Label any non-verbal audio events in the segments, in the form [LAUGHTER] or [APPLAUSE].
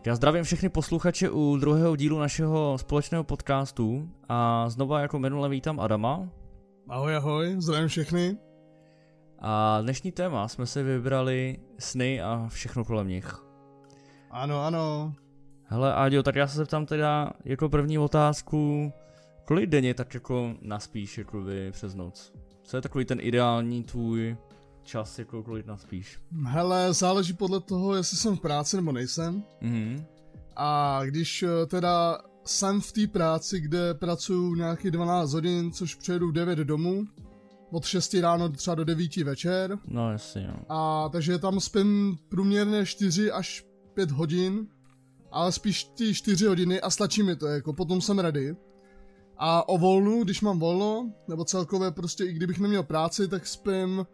Tak já zdravím všechny posluchače u druhého dílu našeho společného podcastu a znova jako minule vítám Adama. Ahoj, ahoj, zdravím všechny. A dnešní téma jsme si vybrali sny a všechno kolem nich. Ano, ano. Hele, Áďo, tak já se zeptám teda jako první otázku, kolik denně tak jako naspíš jako vy přes noc? Co je takový ten ideální tvůj čas, jako kolik naspíš? Hele, záleží podle toho, jestli jsem v práci nebo nejsem. Mhm. A když eh, teda jsem v té práci, kde pracuju nějakých 12 hodin, což přejdu v 9 domů, od 6 ráno třeba do 9 večer. No jasně, jo. A takže tam spím průměrně 4 až 5 hodin, ale spíš ty 4 hodiny a stačí mi to, jako potom jsem ready. A o volnu, když mám volno, nebo celkově prostě i kdybych neměl práci, tak spím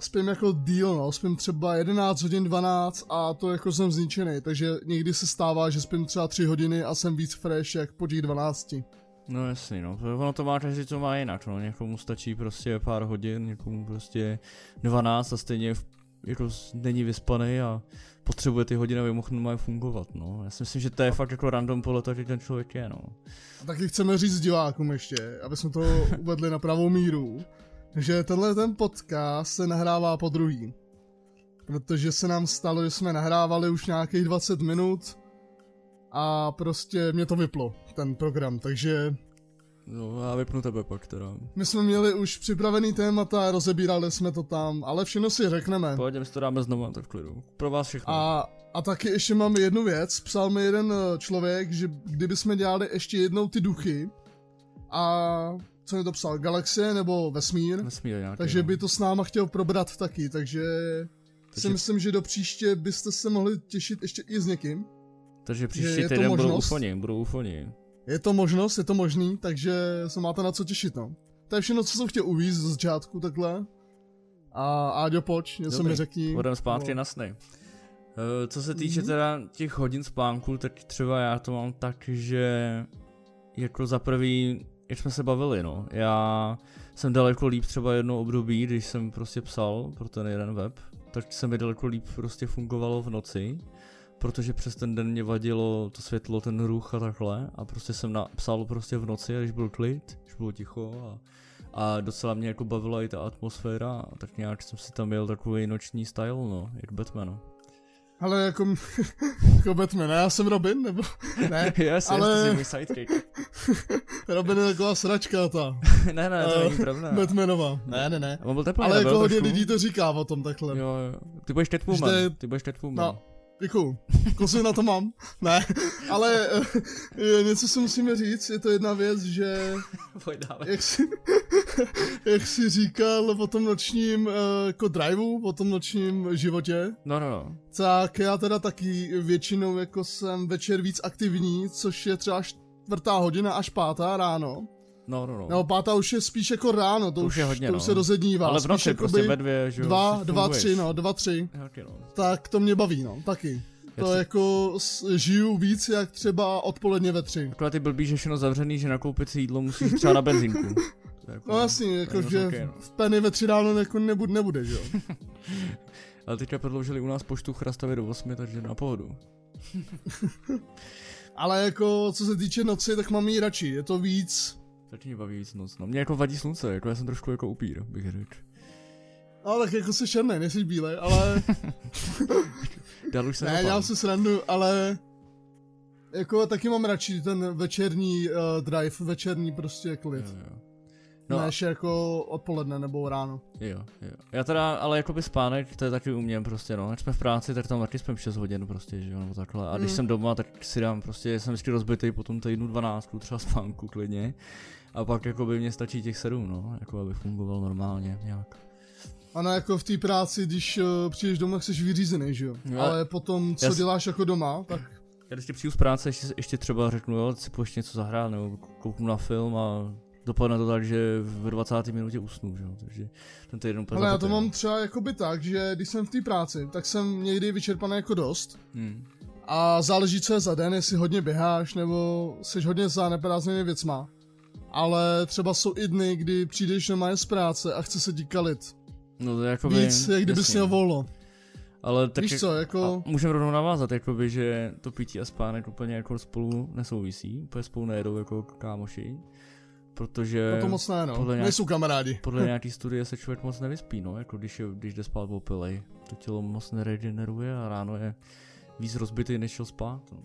spím jako díl, no, spím třeba 11 hodin, 12 a to jako jsem zničený, takže někdy se stává, že spím třeba 3 hodiny a jsem víc fresh jak po těch 12. No jasný, no. To- Ono to má každý, to má jinak, no. Někomu stačí prostě pár hodin, někomu prostě 12 a stejně v- jako není vyspaný a potřebuje ty hodiny, aby mohl normálně fungovat, no. Já si myslím, že to je fakt jako random podle toho, že ten člověk je, no. A taky chceme říct divákům ještě, aby jsme to [LAUGHS] uvedli na pravou míru, že tenhle ten podcast se nahrává po druhý. Protože se nám stalo, že jsme nahrávali už nějakých 20 minut a prostě mě to vyplo, ten program, takže No já vypnu tebe pak teda. my jsme měli už připravený témata, rozebírali jsme to tam, ale všechno si řekneme. Pojď, my si to dáme znovu, tak v klidu. Pro vás všechno. A, a taky ještě máme jednu věc, psal mi jeden eh, člověk, že kdyby jsme dělali ještě jednou ty duchy a co mi to psal, galaxie nebo vesmír, Vesmír nějaký, takže no. by to s náma chtěl probrat taky, takže, Takže- si myslím, že do příště byste se mohli těšit ještě i s někým. Takže příští týden budou ufoni, budou ufoni. Je to možnost, je to možný, takže se máte na co těšit, no. To je všechno, co jsem chtěl uvíct z začátku takhle. A Áďo, pojď, něco Dobrý, mi řekni. Budeme zpátky No. na sny. Eh, Co se týče Mhm. teda těch hodin spánku, tak třeba já to mám tak, že jako za prvý, jak jsme se bavili, no, já jsem daleko líp třeba jedno období, když jsem prostě psal pro ten jeden web, tak se mi daleko líp prostě fungovalo v noci, protože přes ten den mě vadilo to světlo, ten ruch a takhle a prostě jsem napsal prostě v noci, když byl klid, když bylo ticho a, a docela mě jako bavila i ta atmosféra tak nějak jsem si tam měl takový noční style, no, jak Batman. Ale jako, [LAUGHS] jako Batman, ne? Já jsem Robin, nebo? [LAUGHS] Ne, yes, ale- yes, můj sidekick. [LAUGHS] Robin je taková sračka ta, ne, ne, to Eh, není pravda. Batmanová. Ne, ne, ne. On byl teplý, Ale jako hodně lidí to říká o tom takhle. Jo, jo. Ty budeš Catwoman, Že- ty budeš Catwoman. No, děkuju. Kusy na to mám. Ne, ale eh, něco si musíme říct, je to jedna věc, že jak jsi, [LAUGHS] jak jsi říkal o tom nočním eh, jako driveu, o tom nočním životě, No, no, no. tak já teda taky většinou jako jsem večer víc aktivní, což je třeba čtvrtá hodina až pátá ráno. No, no, no. No pátá už je spíš jako ráno, to, To už je hodně, to no. už se rozednívá. Ale v spíš noci jakoby prostě ve dvě, že jo. Dva, dva, tři, no, dva, tři. Taky, no. Tak to mě baví, no, taky. To si- jako žiju víc jak třeba odpoledně ve tři. Takhle ty blbý, že všechno zavřený, že nakoupit si jídlo musíš třeba na benzínku. [LAUGHS] Jako- No jasně, jako že ok, no. v Penny ve tři ráno jako nebude, nebude, že jo. [LAUGHS] Ale teďka prodloužili u nás poštu Chrastavě do 8, takže na pohodu. [LAUGHS] Ale jako co se týče noci, tak mám jí radši, je to víc, Taky mě baví víc noc. No, mě jako vadí slunce, jako já jsem trošku jako upír, bych řekl. no tak jako jsi černý, nejsi bílej, ale [LAUGHS] Dál už se ne, dělám si srandu, ale jako taky mám radši ten večerní uh, drive, večerní prostě klid. Jo, jo. No. No, a- Než jako odpoledne nebo ráno. Jo, jo. Já teda, ale jakoby spánek, to je taky u mě prostě, no. Ať jsme v práci, tak tam taky spím 6 hodin prostě, že jo, nebo takhle. A když Mm. jsem doma, tak si dám prostě, jsem vždycky rozbitý po tom týdnu 12, třeba spánku klidně. A pak jakoby mě stačí těch 7, no, jako aby fungoval normálně nějak. Ano, jako v té práci, když uh, přijdeš domů, tak jsi vyřízený, že jo. Jo, Ale potom, co já s- děláš jako doma, tak Já když přijdu z práce, ještě, ještě třeba řeknu, jo, si půjdeš něco zahrát, nebo kouknu na film a dopadne to tak, že v 20. minutě usnu, že jo, takže ten týden úplně Ale já to mám no. třeba jakoby tak, že když jsem v té práci, tak jsem někdy vyčerpaný jako dost. Hmm. A záleží, co je za den, jestli hodně běháš, nebo jsi hodně za neprázdnými věcma. Ale třeba jsou i dny, kdy přijdeš normálně z práce a chce se ti kalit. No to je jako Víc, jak kdybys měl volno. Ale tak Víš co, jako... Můžeme rovnou navázat, jakoby, že to pití a spánek úplně jako spolu nesouvisí, úplně spolu nejedou jako kámoši. Protože No to moc ne, no. podle nějak- Nejsou kamarádi. podle [LAUGHS] nějaký studie se člověk moc nevyspí, no, jako když, je, když jde spát opilej. To tělo moc neregeneruje a ráno je víc rozbitý, než šel spát. No,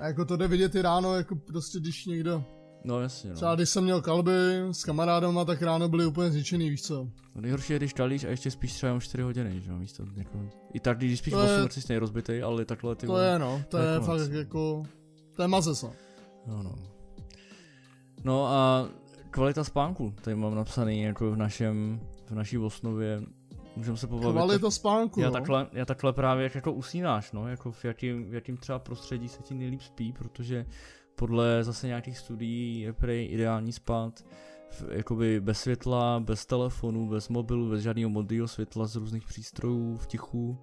A jako to jde vidět i ráno, jako prostě když někdo... no jasně, no. Třeba když jsem měl kalby s kamarádama, tak ráno byli úplně zničený, víš co. No nejhorší je, když kalíš a ještě spíš třeba jenom 4 hodiny, že jo, místo jako... I tak, když spíš To 8, je- tak jsi rozbitý, ale takhle ty To vole- je no, to je fakt jako... To je mazec, no. No, no. No a kvalita spánku, tady mám napsaný jako v našem, v naší osnově, můžeme se pobavit. Kvalita spánku, já no. takhle, já takhle právě jak jako usínáš, no, jako v jakým, v jakým třeba prostředí se ti nejlíp spí, protože podle zase nějakých studií je prej ideální spát v, jakoby bez světla, bez telefonu, bez mobilu, bez žádného modrého světla z různých přístrojů, v tichu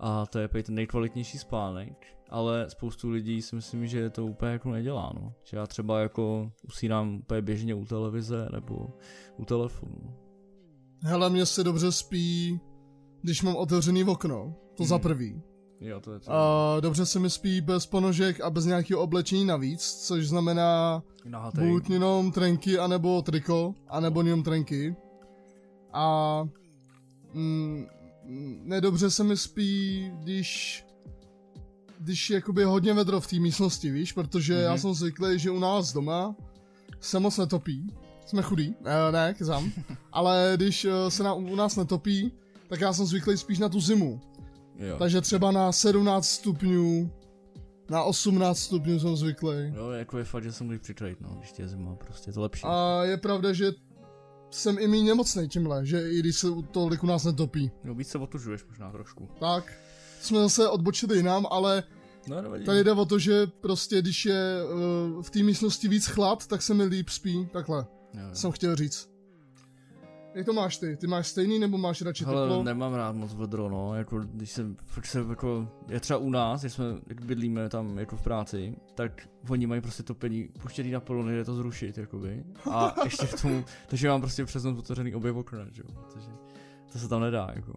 a to je prej ten nejkvalitnější spánek, ale spoustu lidí si myslím, že to úplně jako nedělá, no. Že já třeba jako usínám úplně běžně u televize nebo u telefonu. Hele, mě se dobře spí, když mám otevřený okno. To Hmm. za prvý. Jo, to je to. A dobře se mi spí bez ponožek a bez nějakého oblečení navíc, což znamená Nahatej. buď jenom trenky, anebo triko, anebo jenom trenky. A mm, mm, nedobře se mi spí, když když jakoby je hodně vedro v té místnosti, víš, protože mm-hmm. já Mhm. jsem zvyklý, že u nás doma se moc netopí. Jsme chudí, eh, ne, kezám. [LAUGHS] Ale když eh, se na, u nás netopí, tak já jsem zvyklý spíš na tu zimu. Jo. Takže třeba na 17 stupňů, na 18 stupňů jsem zvyklý. Jo, jako je fakt, že jsem můžu přikrýt, no, když je zima, prostě je to lepší. A je pravda, že jsem i méně nemocnej tímhle, že i když se tolik u nás netopí. Jo, víc se otužuješ možná trošku. Tak, jsme zase odbočili jinam, ale No, nevadí. tady jde o to, že prostě když je uh, v té místnosti víc chlad, tak se mi líp spí, takhle, Jo, jo. jsem chtěl říct. Jak to máš ty? Ty máš stejný nebo máš radši Hele, teplo? nemám rád moc vedro, no, jako když jsem, fakt se jako, je třeba u nás, když jsme, jak bydlíme tam jako v práci, tak oni mají prostě topení puštěný na polu, nejde to zrušit, jakoby. A [LAUGHS] ještě k tomu, takže mám prostě přes noc otevřený obě okna, že jo, takže to se tam nedá, jako.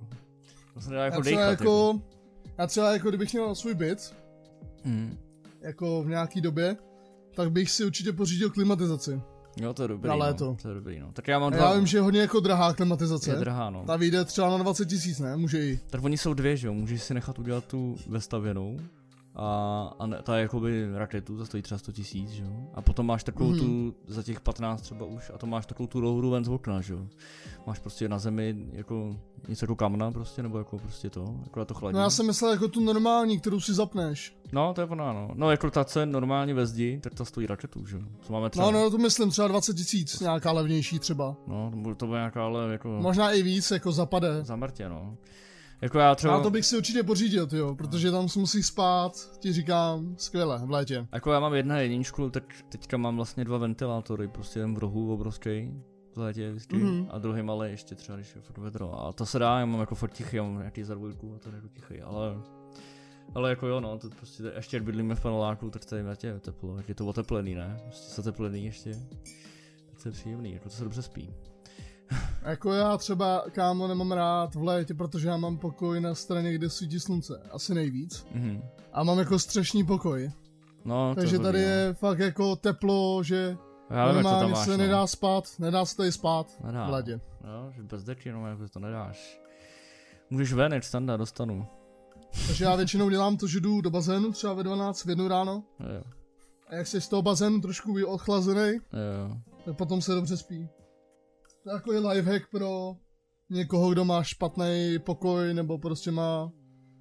To se nedá jako já třeba dejchat, jako. jako, já třeba jako kdybych měl svůj byt, Hmm. jako v nějaký době, tak bych si určitě pořídil klimatizaci. Jo, to je dobrý, Na no, léto. to je dobrý, no. Tak já mám dva, já vím, že je hodně jako drahá je klimatizace. drahá, no. Ta vyjde třeba na 20 tisíc, ne? Může i. Tak oni jsou dvě, že jo, můžeš si nechat udělat tu vestavěnou a, a ne, ta jakoby raketu, za stojí třeba 100 tisíc, že jo. A potom máš takovou Mhm. tu, za těch 15 třeba už, a to máš takovou tu rouhru ven z okna, že jo. Máš prostě na zemi jako něco jako kamna prostě, nebo jako prostě to, jako to chladí. No já jsem myslel jako tu normální, kterou si zapneš. No, to je ona, no. No, jako ta cen normálně ve zdi, tak ta stojí raketu, že jo. To máme třeba. No, no, to myslím třeba 20 tisíc, nějaká levnější třeba. No, to bude- to bude nějaká, ale jako Možná i víc, jako zapade. za mrtě, no. Jako já třeba... A to bych si určitě pořídil, jo, protože tam se musí spát, ti říkám, skvěle, v létě. Jako já mám jedna jedničku, tak teďka mám vlastně dva ventilátory, prostě jeden v rohu obrovský, v létě vždycky, Mhm. mm-hmm. a druhý malý ještě třeba, když je fakt vedro. A to se dá, já mám jako fakt tichý, já mám nějaký za dvojku a to je jako tichý, ale... Ale jako jo, no, to prostě, ještě jak bydlíme v paneláku, tak tady je teplo, jak je to oteplený, ne? Prostě zateplený ještě. Tak to je příjemný, jako to se dobře spí. [LAUGHS] Jako já třeba, kámo, nemám rád v létě, protože já mám pokoj na straně, kde svítí slunce, asi nejvíc. Mhm. A mám jako střešní pokoj. No, to Takže dobrý, tady no. je fakt jako teplo, že Já vím, jak to tam normálně máš, se no. nedá spát, nedá se tady spát Nedá. v létě. No, že bez deky, no, jako to nedáš. Můžeš ven, jak standard dostanu. Takže já většinou dělám to, že jdu do bazénu třeba ve 12 v jednu ráno. Jo, A jak jsi z toho bazénu trošku ochlazený, jo. tak potom se dobře spí. To je jako je lifehack pro někoho, kdo má špatný pokoj nebo prostě má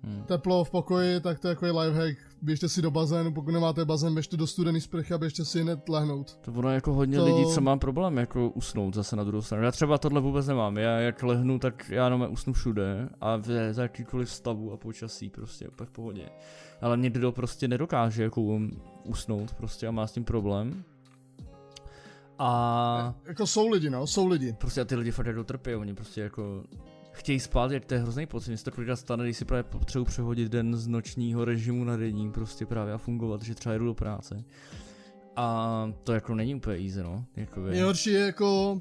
Hm. teplo v pokoji, tak to je jako je lifehack. Běžte si do bazénu, pokud nemáte bazén, běžte do studený sprchy a běžte si hned lehnout. To ono je jako hodně To- lidí, co má problém jako usnout zase na druhou stranu. Já třeba tohle vůbec nemám. Já jak lehnu, tak já jenom usnu všude a v za jakýkoliv stavu a počasí prostě úplně v pohodě. Ale někdo prostě nedokáže jako usnout prostě a má s tím problém. A Jako jsou lidi, no, jsou lidi. prostě a ty lidi fakt jako trpí, oni prostě jako chtějí spát, jak to je hrozný pocit, mně se to kolikrát stane, když si právě potřebuji přehodit den z nočního režimu na denní prostě právě a fungovat, že třeba jdu do práce. A to jako není úplně easy, no. Jakoby. Nejhorší je jako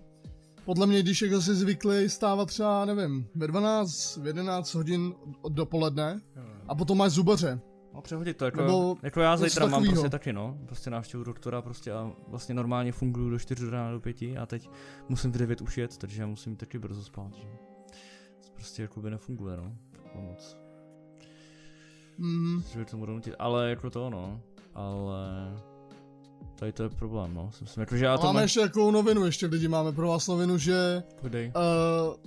podle mě, když jako si zvyklý stávat třeba, nevím, ve 12, v 11 hodin od dopoledne a potom máš zubaře. No přehodit to, jako, Nebo jako já zítra mám takovýho. prostě taky no, prostě návštěvu doktora prostě a vlastně normálně funguju do 4 rána do 5 a teď musím v 9 už jet, takže já musím taky brzo spát, že? To prostě jako by nefunguje no, jako moc, Mm, že by tomu donutit, ale jako to no, ale tady to je problém no, si myslím, jako že já to máme mám, ještě jakou novinu, ještě lidi máme pro vás novinu, že podej,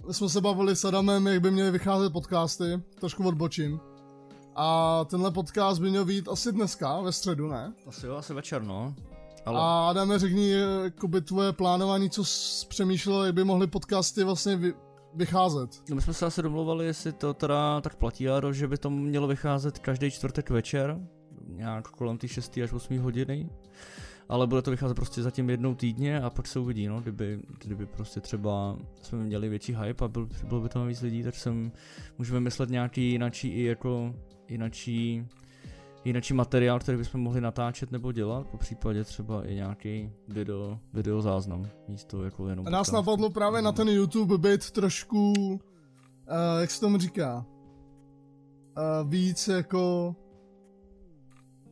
uh, jsme se bavili s Adamem, jak by měly vycházet podcasty, trošku odbočím. A tenhle podcast by měl být asi dneska, ve středu, ne? asi jo, asi večer no, ale... A Adame, řekni, jakoby tvoje plánování, co jsi přemýšlel, jak by mohly podcasty vlastně vy, vycházet. No my jsme se asi domluvali, jestli to teda tak platí, Jaro, že by to mělo vycházet každý čtvrtek večer, nějak kolem ty 6 až 8 hodiny. Ale bude to vycházet prostě zatím jednou týdně a pak se uvidí, no, kdyby, kdyby prostě třeba jsme měli větší hype a byl, bylo by tam víc lidí, tak jsem, můžeme myslet nějaký jinačí i jako, jinačí, jinačí materiál, který bychom mohli natáčet nebo dělat, po případě třeba i nějaký video, video záznam, místo jako jenom A nás podcast. napadlo právě na ten YouTube být trošku, uh, jak se tomu říká, uh, víc jako,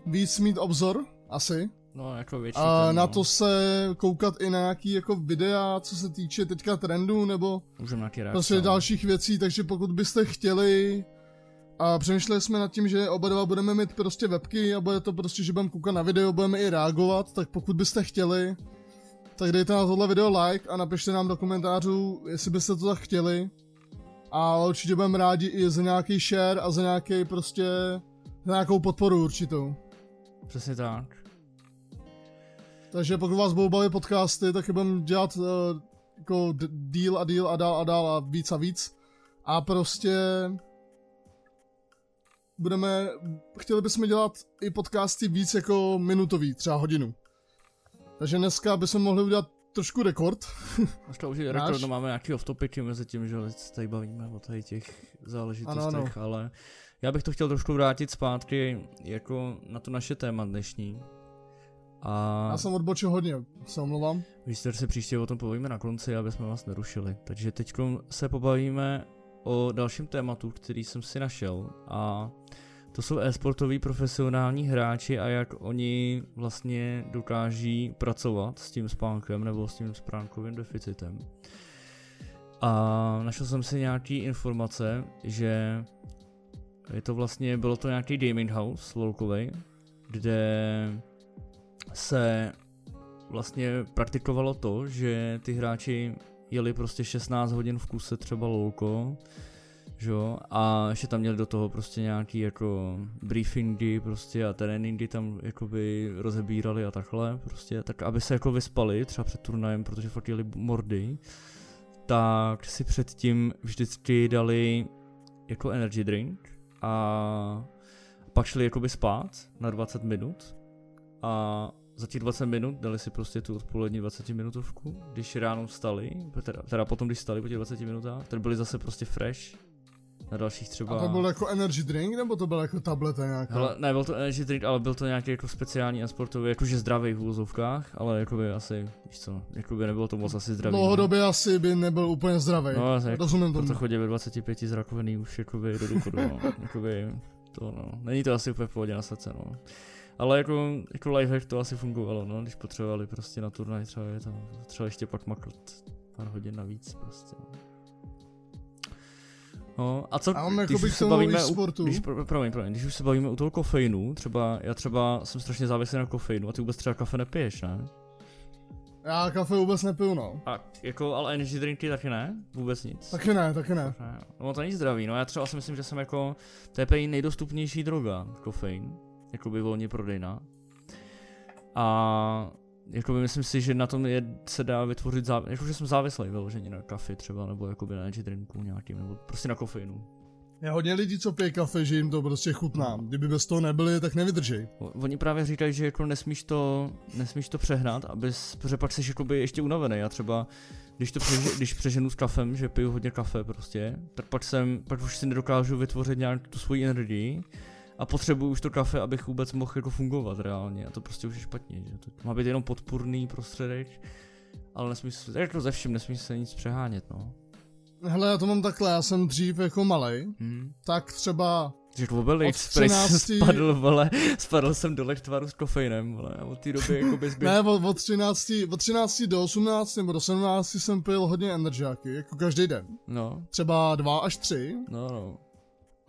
víc mít obzor, asi. No, jako větší A ten, na no. to se koukat i na nějaký jako videa, co se týče teďka trendu, nebo Můžeme prostě dalších věcí, takže pokud byste chtěli a přemýšleli jsme nad tím, že oba dva budeme mít prostě webky a bude to prostě, že budeme koukat na video, budeme i reagovat, tak pokud byste chtěli, tak dejte na tohle video like a napište nám do komentářů, jestli byste to tak chtěli. A určitě budeme rádi i za nějaký share a za nějaký prostě, za nějakou podporu určitou. Přesně tak. Takže pokud vás budou bavit podcasty, tak je budeme dělat uh, jako díl a díl a dál a dál a víc a víc. A prostě budeme, chtěli bychom dělat i podcasty víc jako minutový, třeba hodinu. Takže dneska bychom mohli udělat trošku rekord. [LAUGHS] Možná už je rekord, no máme nějaký off-topiky mezi tím, že se tady bavíme o tady těch záležitostech, Ano, ano. ale já bych to chtěl trošku vrátit zpátky jako na to naše téma dnešní. A Já jsem odbočil hodně, se omlouvám. víš, že se příště o tom povíme na konci, aby jsme vás nerušili. Takže teď se pobavíme o dalším tématu, který jsem si našel a to jsou e-sportoví profesionální hráči a jak oni vlastně dokáží pracovat s tím spánkem nebo s tím spánkovým deficitem. A našel jsem si nějaký informace, že je to vlastně, bylo to nějaký gaming house lolkovej, kde se vlastně praktikovalo to, že ty hráči jeli prostě 16 hodin v kuse třeba lolko, že jo, a ještě tam měli do toho prostě nějaký jako briefingy prostě a tréninky tam jakoby rozebírali a takhle prostě, tak aby se jako vyspali třeba před turnajem, protože fakt jeli mordy, tak si předtím vždycky dali jako energy drink a pak šli jakoby spát na 20 minut a za těch 20 minut dali si prostě tu odpolední 20 minutovku, když ráno vstali, teda, teda potom když vstali po těch 20 minutách, tak byli zase prostě fresh na dalších třeba... A to byl jako energy drink, nebo to byl jako tableta nějaká? Hele, ne, byl to energy drink, ale byl to nějaký jako speciální a sportový, jakože zdravý v úvozovkách, ale jakoby asi, víš co, jakoby nebylo to moc asi zdravý. no. Dlouhodobě asi by nebyl úplně zdravý. No, asi jako- Rozumím tomu. Proto chodí ve 25 z rakoviny už jakoby do důchodu, no. [LAUGHS] jakoby to no, není to asi úplně v pohodě na srdce, no. Ale jako, jako lifehack to asi fungovalo, no, když potřebovali prostě na turnaj třeba je tam, třeba ještě pak maklat pár hodin navíc prostě. no. No, a co, A on když už se bavíme, u, e-sportu. když, pro, promiň, promiň, když už se bavíme u toho kofeinu, třeba, já třeba jsem strašně závislý na kofeinu a ty vůbec třeba kafe nepiješ, ne? Já kafe vůbec nepiju, no. A jako, ale energy drinky taky ne? Vůbec nic. Taky ne, taky ne. Ne, No to není zdravý, no já třeba si myslím, že jsem jako, to je nejdostupnější droga, kofein, jakoby volně prodejná. A jakoby myslím si, že na tom je, se dá vytvořit, záv... jakože jsem závislý vyloženě na kafe třeba, nebo jakoby na energy drinku nějakým, nebo prostě na kofeinu. Je hodně lidí, co pije kafe, že jim to prostě chutná. Kdyby bez toho nebyli, tak nevydrží. O- Oni právě říkají, že jako nesmíš to, nesmíš to přehnat, abys, protože pak jsi jakoby ještě unavený. Já třeba, když to přeže, když přeženu s kafem, že piju hodně kafe prostě, tak pak jsem, pak už si nedokážu vytvořit nějak tu svoji energii a potřebuju už to kafe, abych vůbec mohl jako fungovat reálně a to prostě už je špatně, že to má být jenom podpůrný prostředek Ale nesmí se, jako ze vším nesmí se nic přehánět, no. Hele, já to mám takhle, já jsem dřív jako malej, Hmm. tak třeba Že to byl Od spray jsem 13 spadl, vole, spadl jsem dole k tvaru s kofeinem, vole, a od té doby jako bys byl... Ne, od, od, 13, od 13 do 18 nebo do 17 jsem pil hodně energiáky, jako každý den. No, Třeba dva až tři. no, no.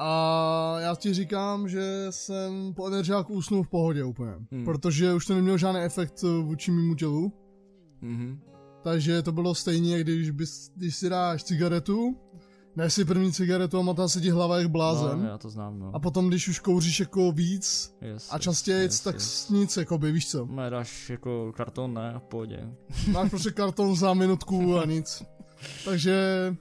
A já ti říkám, že jsem po energiáku usnul v pohodě úplně. Hmm. Protože už to nemělo žádný efekt eh, vůči mému tělu. Mhm. Takže to bylo stejně, když, bys, když si dáš cigaretu, dáš si první cigaretu a matá se ti hlava jak blázen. No, já to znám, no. A potom, když už kouříš jako víc Yes, a častěji, yes, tak yes. nic, jakoby, víš co. No, dáš jako karton, ne, v pohodě. Máš prostě karton za minutku a [LAUGHS] nic. Takže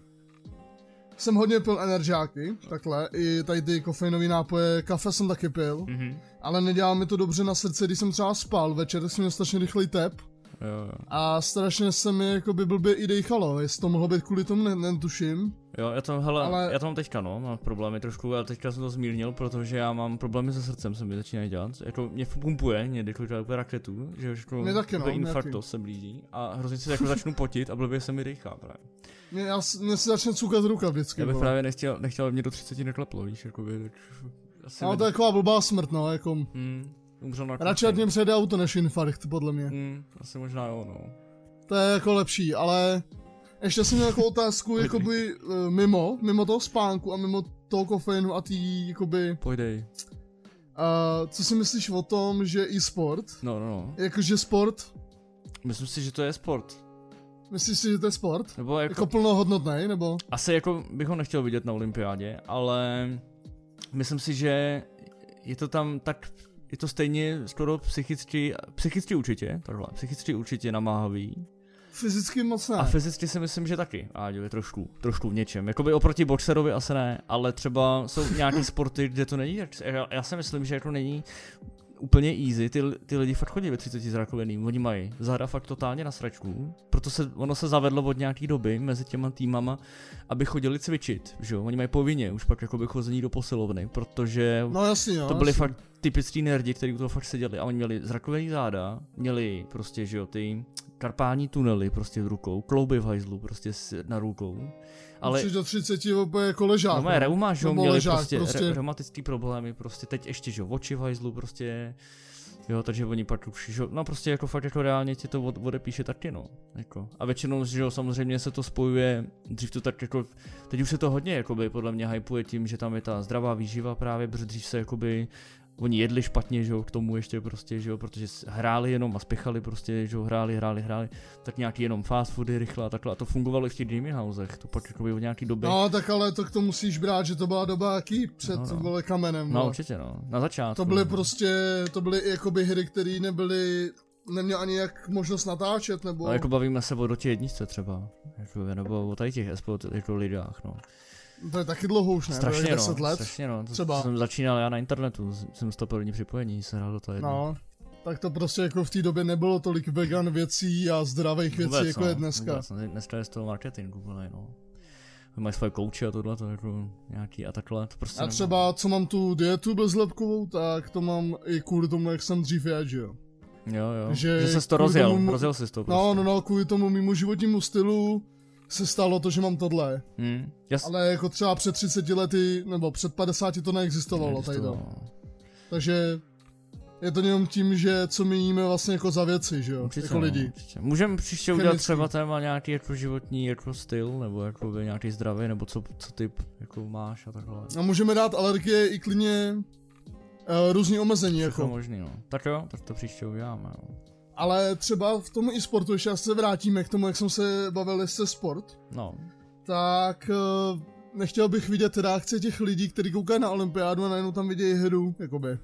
jsem hodně pil energiáky, takhle, i tady ty kofeinové nápoje, kafe jsem taky pil, Mhm. ale nedělal mi to dobře na srdce, když jsem třeba spal večer, tak jsem měl strašně rychlý tep Jo, jo. a strašně se mi jakoby blbě i dejchalo, jestli to mohlo být kvůli tomu, ne, netuším. Jo, já to, hele, Ale- já to mám teďka, no, mám problémy trošku, a teďka jsem to zmírnil, protože já mám problémy se srdcem, se mi začínají dělat, jako mě pumpuje, někdy kolikrát úplně raketu, že už jako Mě taky, no, taky. se blíží a hrozně se jako začnu potit a blbě se mi dýchá právě. Mě, já, mě se začne cukat ruka vždycky. Já bych vole. právě nechtěl, nechtěl, aby mě do 30 nekleplo, víš, jakoby, tak asi Ale by- to je taková blbá smrt, no, jako. Hmm, umřel na Radši ať mě přejde auto než infarkt, podle mě. Hmm, asi možná jo, no. To je jako lepší, ale ještě jsem měl jako otázku, [LAUGHS] jakoby eh, mimo, mimo toho spánku a mimo toho kofeinu a tý, jakoby, Pojdej. uh, co si myslíš o tom, že i sport, No, no, no. jakože sport, Myslím si, že to je sport. myslíš si, že to je sport? Nebo jako, Jako plnohodnotný, nebo? asi jako bych ho nechtěl vidět na olympiádě, ale myslím si, že je to tam tak, je to stejně skoro psychicky, psychicky určitě, takhle, psychicky určitě namáhavý. Fyzicky moc ne. A fyzicky si myslím, že taky, Áďo, je trošku, trošku v něčem. Jakoby oproti boxerovi asi ne, ale třeba jsou nějaké [LAUGHS] sporty, kde to není, já, já si myslím, že jako není úplně easy, ty, ty lidi fakt chodí ve 30 s rakoviným, oni mají záda fakt totálně na sračku, proto se, ono se zavedlo od nějaký doby mezi těma týmama, aby chodili cvičit, že jo, oni mají povinně už pak jakoby chození do posilovny, protože No jasný, jo. to byli jasný. fakt typický nerdi, kteří u toho fakt seděli a oni měli zrakovený záda, měli prostě, že jo, ty karpální tunely prostě v rukou, klouby v hajzlu prostě na rukou, ale Musíš do 30 úplně jako ležák. no moje reuma, že měli ležák, prostě, prostě. Re, reumatický problémy, prostě teď ještě, že oči v hajzlu prostě, jo, takže oni pak už, že no prostě jako fakt jako reálně ti to od, odepíše taky, no, jako. A většinou, že jo, samozřejmě se to spojuje, dřív to tak jako, teď už se to hodně, jakoby, podle mě hypuje tím, že tam je ta zdravá výživa právě, protože dřív se jakoby, oni jedli špatně, že jo, k tomu ještě prostě, že jo, protože hráli jenom a spěchali prostě, že jo, hráli, hráli, hráli, tak nějaký jenom fast foody rychle a takhle a to fungovalo i v těch gaming housech, to pak jakoby od nějaký doby. No, tak ale to k tomu musíš brát, že to byla doba jaký před No, no, no. vole kamenem. No vole. určitě no, na začátku. To byly no. prostě, to byly jakoby hry, které nebyly, neměl ani jak možnost natáčet, nebo... No jako bavíme se o dotě jedničce třeba, jako, nebo o tady těch esport jako lidách, no. To je taky dlouho už, ne? Strašně to je no, 10 let. strašně no, to, třeba. jsem začínal já na internetu, jsem stopil první připojení, se hrál do toho jedno. No, tak to prostě jako v té době nebylo tolik vegan věcí a zdravých věcí, Vůbec, jako no, je dneska. Vůbec, no, dneska je z toho marketing úplně, no. Mají svoje kouče a tohle, to jako nějaký a takhle, to prostě A třeba, co mám tu dietu bezlepkovou, tak to mám i kvůli tomu, jak jsem dřív jedl, že jo. Jo, jo, že že, jsi to rozjel, tomu- rozjel jsi to prostě. No, no, no, kvůli tomu mimo životnímu stylu se stalo to, že mám tohle. Hmm, jas, Ale jako třeba před 30 lety, nebo před 50 to neexistovalo tady to. neexistovalo. Takže je to jenom tím, že co my jíme vlastně jako za věci, že jo, Určitě, jako no, lidi. určitě. Můžeme příště udělat Chemický. třeba téma nějaký jako životní jako styl, nebo jako nějaký zdravý, nebo co, co typ jako máš a takhle. A můžeme dát alergie i klidně uh, různý omezení, Všechno jako. možný, no. Tak jo, tak to příště uděláme, no. Ale třeba v tom e-sportu, ještě se vrátíme k tomu, jak jsme se bavili se sport, No, tak uh, nechtěl bych vidět reakce těch lidí, kteří koukají na olympiádu a najednou tam vidějí hru, jakoby,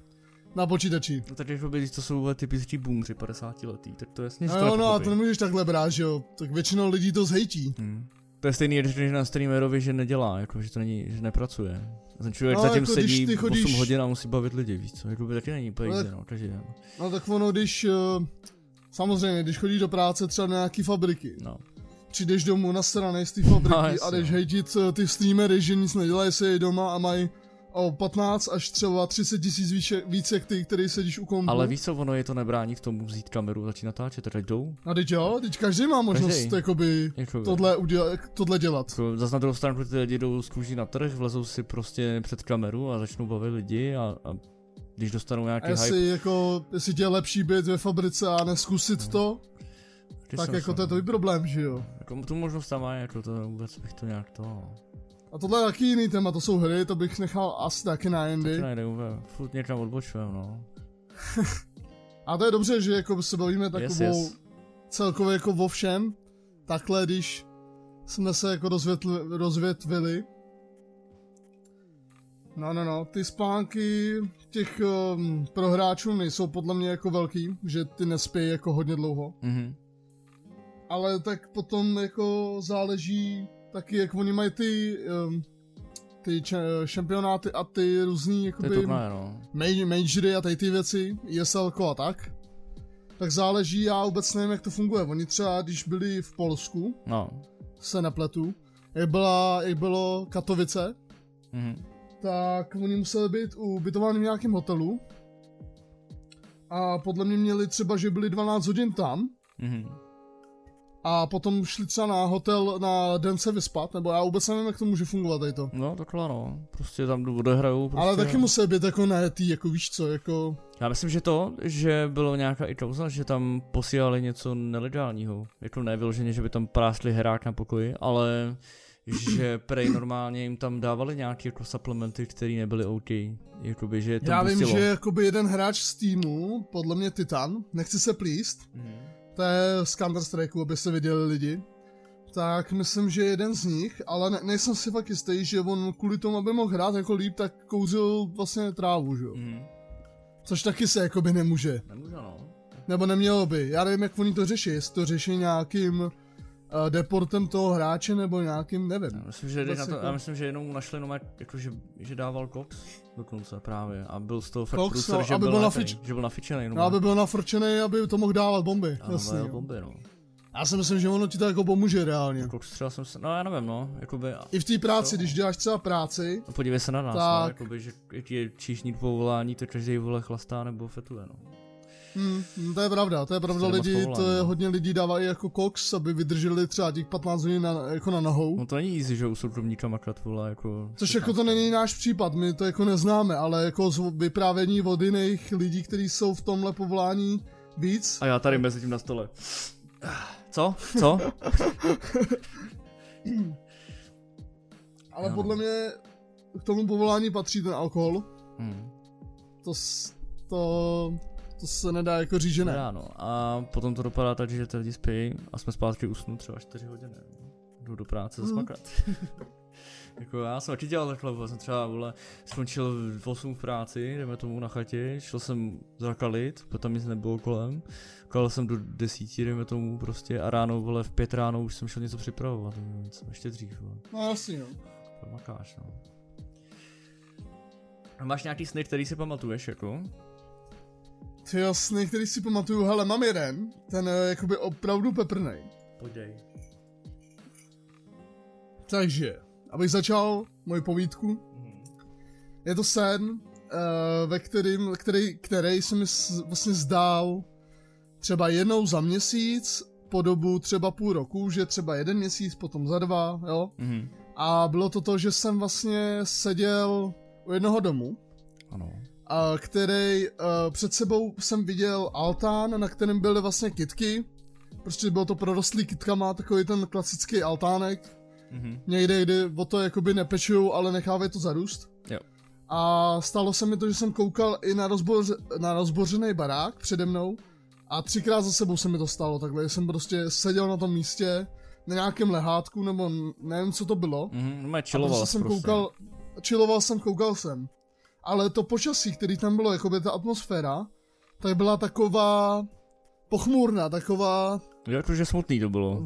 na počítači. no tak jako by, to jsou typičtí boomři 50 letý, tak to jasně, No jo, no a to nemůžeš takhle brát, že jo, tak většinou lidí to zhejtí. Hmm. To je stejný, když na streamerovi, že nedělá, jako, že to není, že nepracuje. Ten člověk No, zatím jako když sedí 8 chodíš- hodin a musí bavit lidi, víš co, jako by taky není úplně No, no, den. No tak ono, když, uh, samozřejmě, když chodíš do práce třeba do nějaký fabriky, No, přijdeš domů na strany z té fabriky No, a jdeš no. hejtit eh, ty streamery, že nic nedělají, se doma a mají o 15 až třeba 30 tisíc více, víc jak ty, který sedíš u kompu. Ale víš co, ono je to nebrání k tomu vzít kameru, začít natáčet, tak jdou. A teď jo, teď každý má možnost Každý. jakoby Jakoby. tohle, udělat, tohle dělat. Jako, Zas na druhou stranu ty lidi jdou z kůží na trh, vlezou si prostě před kameru a začnou bavit lidi a, a když dostanou nějaký hype, jestli, jako, jestli tě je lepší být ve fabrice a neskusit to, ty tak jako to je tvůj problém, že jo. Jako, tu možnost tam má, jako to vůbec bych to nějak to... A tohle je taky jiný téma, to jsou hry, to bych nechal asi taky na To jindy. nejde úplně, furt někam odbočujeme, no. [LAUGHS] A to je dobře, že jako se bavíme takovou Yes, yes. celkově jako o všem. Takhle, když jsme se jako rozvětli, rozvětvili. No, no, no, ty spánky těch um, prohráčů nejsou podle mě jako velký, že ty nespějí jako hodně dlouho. Mhm. Ale tak potom jako záleží taky, jak oni mají ty, um, ty če- šampionáty a ty různý jakoby turnaje, no. maj- majory a tady ty věci, ESL a tak, tak záleží, já vůbec nevím, jak to funguje. Oni třeba, když byli v Polsku, No. se nepletu, jak, byla, jak bylo Katovice, Mhm. Tak oni museli být ubytováni v nějakém hotelu a podle mě měli třeba, že byli 12 hodin tam Mhm. a potom šli třeba na hotel na den se vyspat, nebo já vůbec nevím, jak to může fungovat tady to. No, takhle no. Prostě tam odehrajou. Prostě. Ale taky musí být jako najetý, jako víš co, jako... Já myslím, že to, že bylo nějaká i kauza, že tam posílali něco nelegálního. Jako ne vyloženě, že by tam práskli herák na pokoji, ale že prej normálně jim tam dávali nějaké jako supplementy, které nebyly OK. Jakoby, že je to Já vím, boostilo. že jakoby jeden hráč z týmu, podle mě Titan, nechci se plíst, Mhm. to je z Counter Strikeu, aby se viděli lidi, tak myslím, že jeden z nich, ale ne, nejsem si fakt jistý, že on kvůli tomu, aby mohl hrát jako líp, tak kouřil vlastně trávu, že jo. Mhm. Což taky se jakoby nemůže. Nemůžu, no. Nebo nemělo by. Já nevím, jak oni to řeší, jestli to řeší nějakým uh, deportem toho hráče, nebo nějakým, nevím. Já myslím, že, na to, já jako- myslím, že jenom našli jenom, jako, že, že dával Cox dokonce právě a byl z toho fakt Cox, průser, no, že, aby byl byl na nafič- že byl nafičený. No, aby byl nafrčený, aby to mohl dávat bomby. a Jasně. byl jo. bomby, no. Já si myslím, že ono ti to jako pomůže reálně. Cox třeba jsem se, no já nevím, no, jakoby, I v té práci, Jo. když děláš třeba práci, No podívej se na nás, Tak. no, jakoby, že je číšní povolání, to každý vole chlastá nebo fetuje, no. Hm, to je pravda, to je pravda, Prostě lidi, to je no. hodně lidí dávají jako koks, aby vydrželi třeba těch 15 hodin na, jako na nohou. No to není easy, že u soukromníka makat, vole, jako... Což jako to není náš případ, my to jako neznáme, ale jako z vyprávění od jiných lidí, kteří jsou v tomhle povolání víc. A já tady mezi tím na stole. Co? Co? Ale podle mě k tomu povolání patří ten alkohol. Hmm. To, to, to se nedá jako říct, že ne. Nedá, no. A potom to dopadá tak, že ty lidi spí a jsme zpátky usnu třeba 4 hodiny. Jdu do práce Mhm. zasmakat. [LAUGHS] jako já jsem taky dělal takhle, jsem třeba vole, skončil v 8 v práci, jdeme tomu na chatě, šel jsem zakalit, protože tam nic nebylo kolem. Kalil jsem do 10, jdeme tomu prostě a ráno, vole, v 5 ráno už jsem šel něco připravovat, něco, ještě dřív, vole. No jasně, no. To makáš, no. Máš nějaký sny, který si pamatuješ, jako? Ty jasný, který si pamatuju, hele, mám jeden, ten je jakoby opravdu peprnej. Podej. Takže, abych začal moji povídku, je to sen, uh, ve kterým, který, který se mi vlastně zdál třeba jednou za měsíc, po dobu třeba půl roku, že třeba jeden měsíc, potom za dva, jo. Mhm. A bylo to to, že jsem vlastně seděl u jednoho domu, Ano. A který uh, před sebou jsem viděl altán, na kterém byly vlastně kitky. Prostě bylo to prorostlý kitkama, takový ten klasický altánek. Mhm. Někde, kde o to jakoby nepečujou, ale nechávají to zarůst. Jo. A stalo se mi to, že jsem koukal i na, rozboř, na rozbořený barák přede mnou a třikrát za sebou se mi to stalo takhle. Jsem prostě seděl na tom místě, na nějakém lehátku, nebo nevím, co to bylo. Mhm, no, A prostě jsem prostě. koukal, chilloval jsem, koukal jsem. Ale to počasí, který tam bylo, jako by ta atmosféra, tak byla taková pochmurná, taková, Jakože smutný to bylo.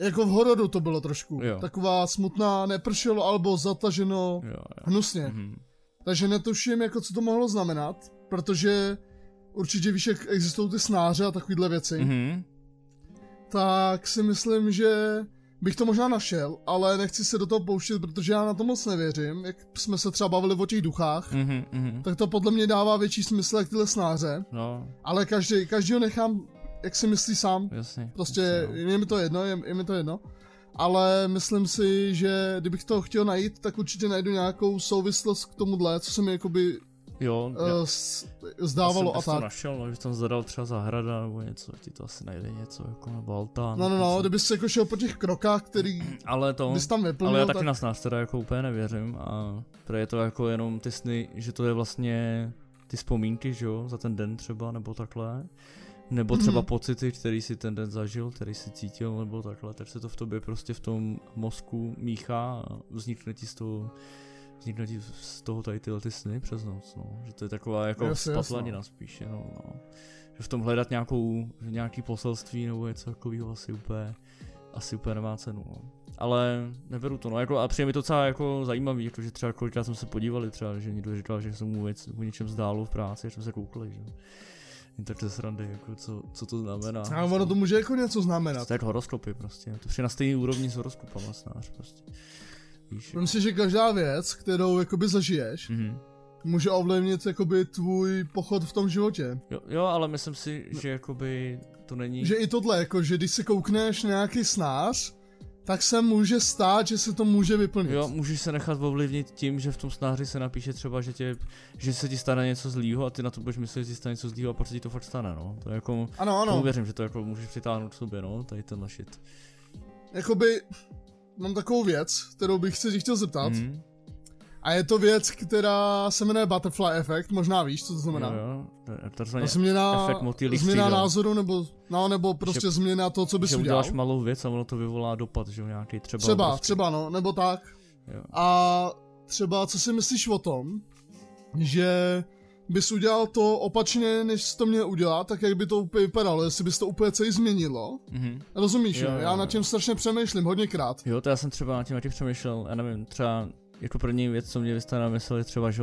jako v hororu to bylo trošku. Jo. Taková smutná, nepršelo, alebo zataženo, Jo, jo. hnusně. Mhm. Takže netuším, jako co to mohlo znamenat, protože určitě víš, jak existují ty snáře a takovéhle věci. Mhm. tak si myslím, že bych to možná našel, ale nechci se do toho pouštět, protože já na to moc nevěřím, jak jsme se třeba bavili o těch duchách, Mhm, mhm. tak to podle mě dává větší smysl jak tyhle snáře, No, ale každý, každý ho nechám, jak si myslí sám, jasně. prostě jasně, no. je mi to jedno, je, je mi to jedno. Ale myslím si, že kdybych to chtěl najít, tak určitě najdu nějakou souvislost k tomuhle, co se mi jakoby Jo, uh, zdávalo a jsem, tak. to našel, no, že tam zadal třeba zahrada nebo něco, ti to asi najde něco jako nebo altán. No, no, no, něco. kdybys se jako šel po těch krokách, který Ale to, bys tam vyplnil, ale já tak... taky na snáz teda jako úplně nevěřím a je to jako jenom ty sny, že to je vlastně ty vzpomínky, že jo, za ten den třeba, nebo takhle. Nebo třeba Mhm. pocity, který si ten den zažil, který si cítil, nebo takhle, tak se to v tobě prostě v tom mozku míchá a vznikne ti z toho vznikne ti z toho tady tyhle ty sny přes noc, no. Že to je taková jako Jasně, jasně. spatlanina spíš, no, no. Že v tom hledat nějakou, nějaký poselství nebo něco takového asi úplně, asi úplně nemá cenu, no. Ale neberu to, no, jako, a přijde mi to docela jako zajímavý, jako, že třeba kolikrát jsme se podívali třeba, že někdo říkal, že se mu věc o něčem zdálo v práci, že jsme se koukli, že. Jen tak ze srandy, jako co, co to znamená. A ono to může jako něco znamenat. To je jak horoskopy prostě, to přijde na stejný úrovni s horoskopama snář prostě. Víš? Myslím si, že každá věc, kterou jakoby zažiješ, Mhm. může ovlivnit jakoby tvůj pochod v tom životě. Jo, jo, ale myslím si, že jakoby to není... Že i tohle, jako, že když si koukneš na nějaký snář, tak se může stát, že se to může vyplnit. Jo, můžeš se nechat ovlivnit tím, že v tom snáři se napíše třeba, že, tě, že se ti stane něco zlýho a ty na to budeš myslet, že ti stane něco zlýho a pak se ti to fakt stane, no. To je jako, Ano, ano. ano. věřím, že to jako můžeš přitáhnout k sobě, no, tady tenhle shit. Jakoby mám takovou věc, kterou bych se tě chtěl zeptat. Mhm. A je to věc, která se jmenuje Butterfly Effect, možná víš, co to znamená. Jo, jo, to To změna, efekt motýlých změna názoru, nebo, no, nebo prostě Že- změna toho, co bys že udělal. uděláš malou věc a ono to vyvolá dopad, že nějaký třeba. Třeba, obrovský. třeba, no, nebo tak. Jo. A třeba, co si myslíš o tom, že bys udělal to opačně, než jsi to měl udělat, tak jak by to úplně vypadalo, jestli bys to úplně celý změnilo. Mhm. Rozumíš, Jo, jo, Já nad tím strašně přemýšlím, hodněkrát. Jo, to já jsem třeba na tím taky přemýšlel, já nevím, třeba jako první věc, co mě vystane na mysl, je třeba, že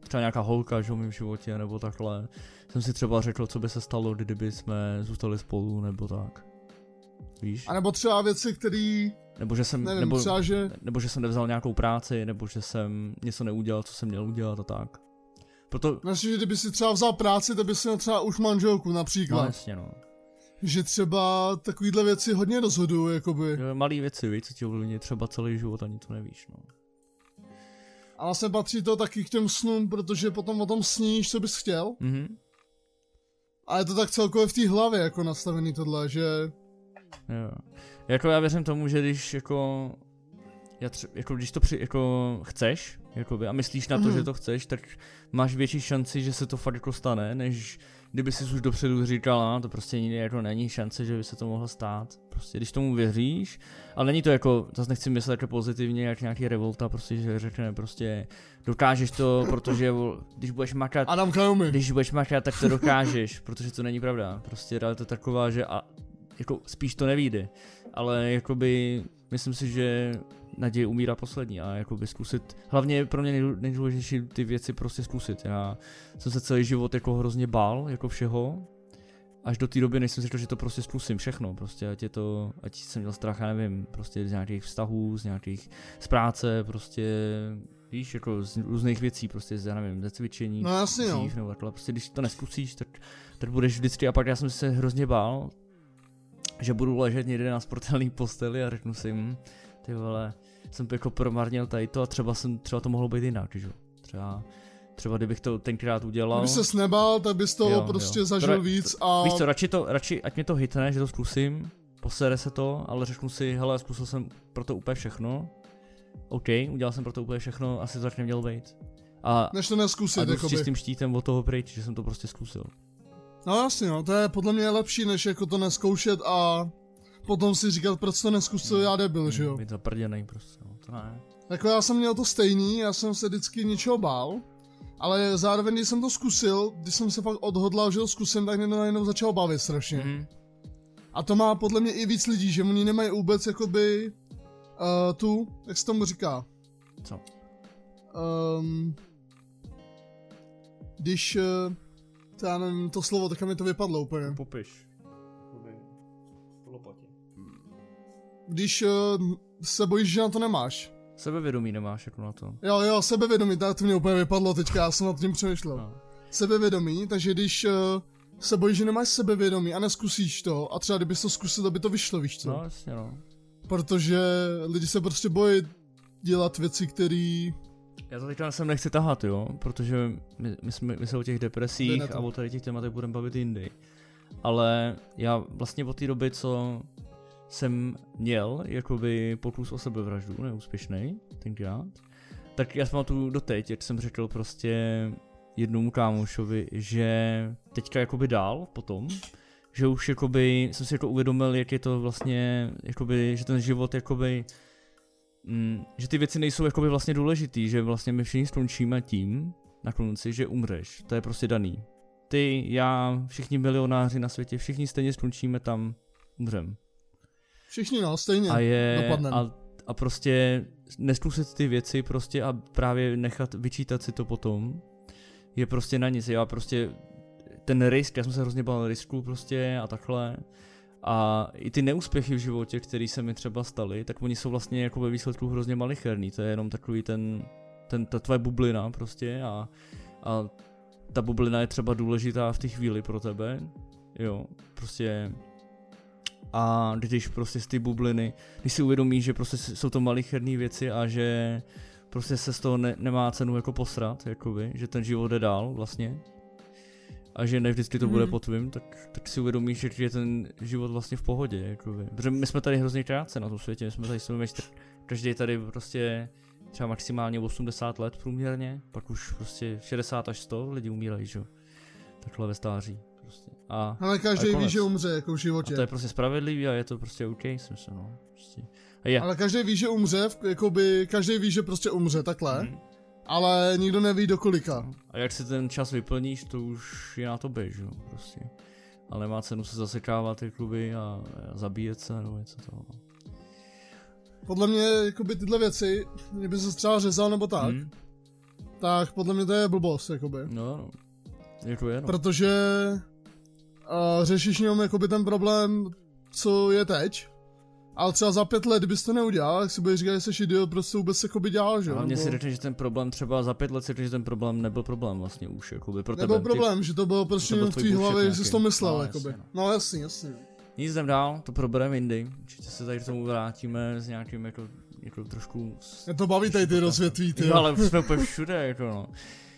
třeba nějaká holka, že v mém životě, nebo takhle. Jsem si třeba řekl, co by se stalo, kdyby jsme zůstali spolu, nebo tak. Víš? A nebo třeba věci, které, Nebo že jsem, nevím, nebo, třeba, že... nebo že jsem nevzal nějakou práci, nebo že jsem něco neudělal, co jsem měl udělat a tak. Proto, Myslím, že kdyby si třeba vzal práci, tak bys měl třeba už manželku no například. jasně no. Že třeba takovýhle věci hodně rozhodují, jakoby. Jo, Malý věci, víš, co ti ovlivní třeba celý život, ani to nevíš, no. A vlastně patří to taky k těm snům, protože potom o tom sníš, co bys chtěl. Mhm. A je to tak celkově v té hlavě jako nastavený tohle, že... Jo. Jako já věřím tomu, že když jako, já tře- jako když to při, jako chceš, jakoby, a myslíš na to, Mhm. že to chceš, tak máš větší šanci, že se to fakt jako stane, než kdyby si už dopředu říkala, to prostě nikdy jako není šance, že by se to mohlo stát. Prostě když tomu věříš, ale není to jako, zase nechci myslet jako pozitivně, jak nějaký revolta, prostě, že řekne prostě, dokážeš to, protože když budeš makat, Adam když budeš makat, tak to dokážeš, protože to není pravda. Prostě realita taková, že a, jako spíš to nevíde. Ale jakoby myslím si, že naděje umírá poslední a jakoby zkusit, hlavně je pro mě nejdů- nejdůležitější ty věci prostě zkusit. Já jsem se celý život jako hrozně bál, jako všeho, až do té doby, než jsem si řekl, že to prostě zkusím všechno, prostě ať je to, ať jsem měl strach, já nevím, prostě z nějakých vztahů, z nějakých, z práce, prostě, víš, jako z různých věcí, prostě z, já nevím, ze cvičení, No jasně jo. dřív nebo takhle. Prostě když to neskusíš, tak, tak budeš vždycky, a pak já jsem se hrozně bál, že budu ležet někde na sportelný posteli a řeknu si, hm, ty vole, jsem jako promarnil tady to a třeba, jsem, třeba to mohlo být jinak, že jo. Třeba, třeba kdybych to tenkrát udělal. Kdyby se nebál, tak bys toho Jo, prostě jo. zažil To- víc a... Víš co, radši to, radši, ať mě to hitne, že to zkusím, posere se to, ale řeknu si, hele, zkusil jsem pro to úplně všechno. OK, udělal jsem pro to úplně všechno, asi to tak nemělo být. A, Než to a neskusit, jdu s jakoby. čistým štítem od toho pryč, že jsem to prostě zkusil. No jasně, no, to je podle mě lepší, než jako to neskoušet a potom si říkat, proč to neskusil, já debil, že jo. Být zaprděnej prostě, no, to ne. Jako já jsem měl to stejný, já jsem se vždycky něčeho bál, ale zároveň, když jsem to zkusil, když jsem se fakt odhodlal, že to zkusím, tak mě to najednou začalo bavit strašně. Mhm. A to má podle mě i víc lidí, že oni nemají vůbec jakoby uh, tu, jak se tomu říká, Co? um, když, uh, to já nevím, to slovo, tak mi to vypadlo úplně. Popiš. Lopatě. když uh, se bojíš, že na to nemáš. Sebevědomí nemáš jako na to. Jo, jo, sebevědomí, tak to mě úplně vypadlo teďka, já jsem nad tím přemýšlel. No. Sebevědomí, takže když uh, se bojíš, že nemáš sebevědomí a neskusíš to, a třeba kdybys to zkusil, aby to vyšlo, víš co? No, jasně no. Protože lidi se prostě bojí dělat věci, které já to teďka sem nechci tahat, jo, protože my, my, jsme, my se o těch depresích a o tady těch tématech budeme bavit jindy. Ale já vlastně od té doby, co jsem měl jakoby pokus o sebevraždu, neúspěšný tenkrát, tak já jsem tu doteď, jak jsem řekl prostě jednomu kámošovi, že teďka jakoby dál potom, že už jakoby jsem si jako uvědomil, jak je to vlastně, jakoby, že ten život jakoby mm, že ty věci nejsou jakoby vlastně důležitý, že vlastně my všichni skončíme tím na konci, že umřeš. To je prostě daný. Ty, já, všichni milionáři na světě, všichni stejně skončíme tam, umřem. Všichni no, stejně a je, a, a prostě neskusit ty věci prostě a právě nechat vyčítat si to potom, je prostě na nic. Já prostě ten risk, já jsem se hrozně bál risku prostě a takhle. A i ty neúspěchy v životě, které se mi třeba staly, tak oni jsou vlastně jako ve výsledku hrozně malicherný. To je jenom takový ten, ten ta tvoje bublina prostě a, a ta bublina je třeba důležitá v té chvíli pro tebe. Jo, prostě a když prostě z ty bubliny, když si uvědomíš, že prostě jsou to malicherné věci a že prostě se z toho ne, nemá cenu jako posrat, jakoby, že ten život jde dál vlastně, a že ne vždycky to bude mm. po tvým, tak, tak si uvědomíš, že je ten život vlastně v pohodě, jakoby. Protože my jsme tady hrozně krátce na tom světě, my jsme tady semestr, každý tady prostě třeba maximálně 80 let průměrně, pak už prostě 60 až 100 lidí umírají, že Takhle ve stáří. Prostě. A, Ale každý ví, že umře, jako v životě. A to je prostě spravedlivý a je to prostě OK, si myslím, no. Prostě. A je. Ale každý ví, že umře, jakoby, každý ví, že prostě umře takhle. Mm ale nikdo neví do kolika. A jak si ten čas vyplníš, to už je na to jo, prostě. Ale nemá cenu se zasekávat ty kluby a, a zabíjet se nebo něco toho. Podle mě, jakoby tyhle věci, kdyby se třeba řezal nebo tak, hmm. tak podle mě to je blbost, jakoby. No, no. Jako je, no. Protože uh, řešíš jenom jakoby ten problém, co je teď, ale třeba za pět let, kdybys to neudělal, tak si budeš říkat, že jsi idiot, prostě vůbec jako by dělal, že jo? Hlavně nebo... si řekne, že ten problém třeba za pět let si řekne, že ten problém nebyl problém vlastně už, jakoby pro Nebyl tebe. problém, ty... že to bylo prostě jenom v tvý hlavě, že jsi to myslel, no, jakoby. Jasně, no. no jasně, jasně. Nic jdem dál, to probereme jindy. Určitě se tady k tomu vrátíme s nějakým jako, jako trošku... Je to baví tady ty rozvětví, ty. Jo, [LAUGHS] ale jsme úplně všude, jako no.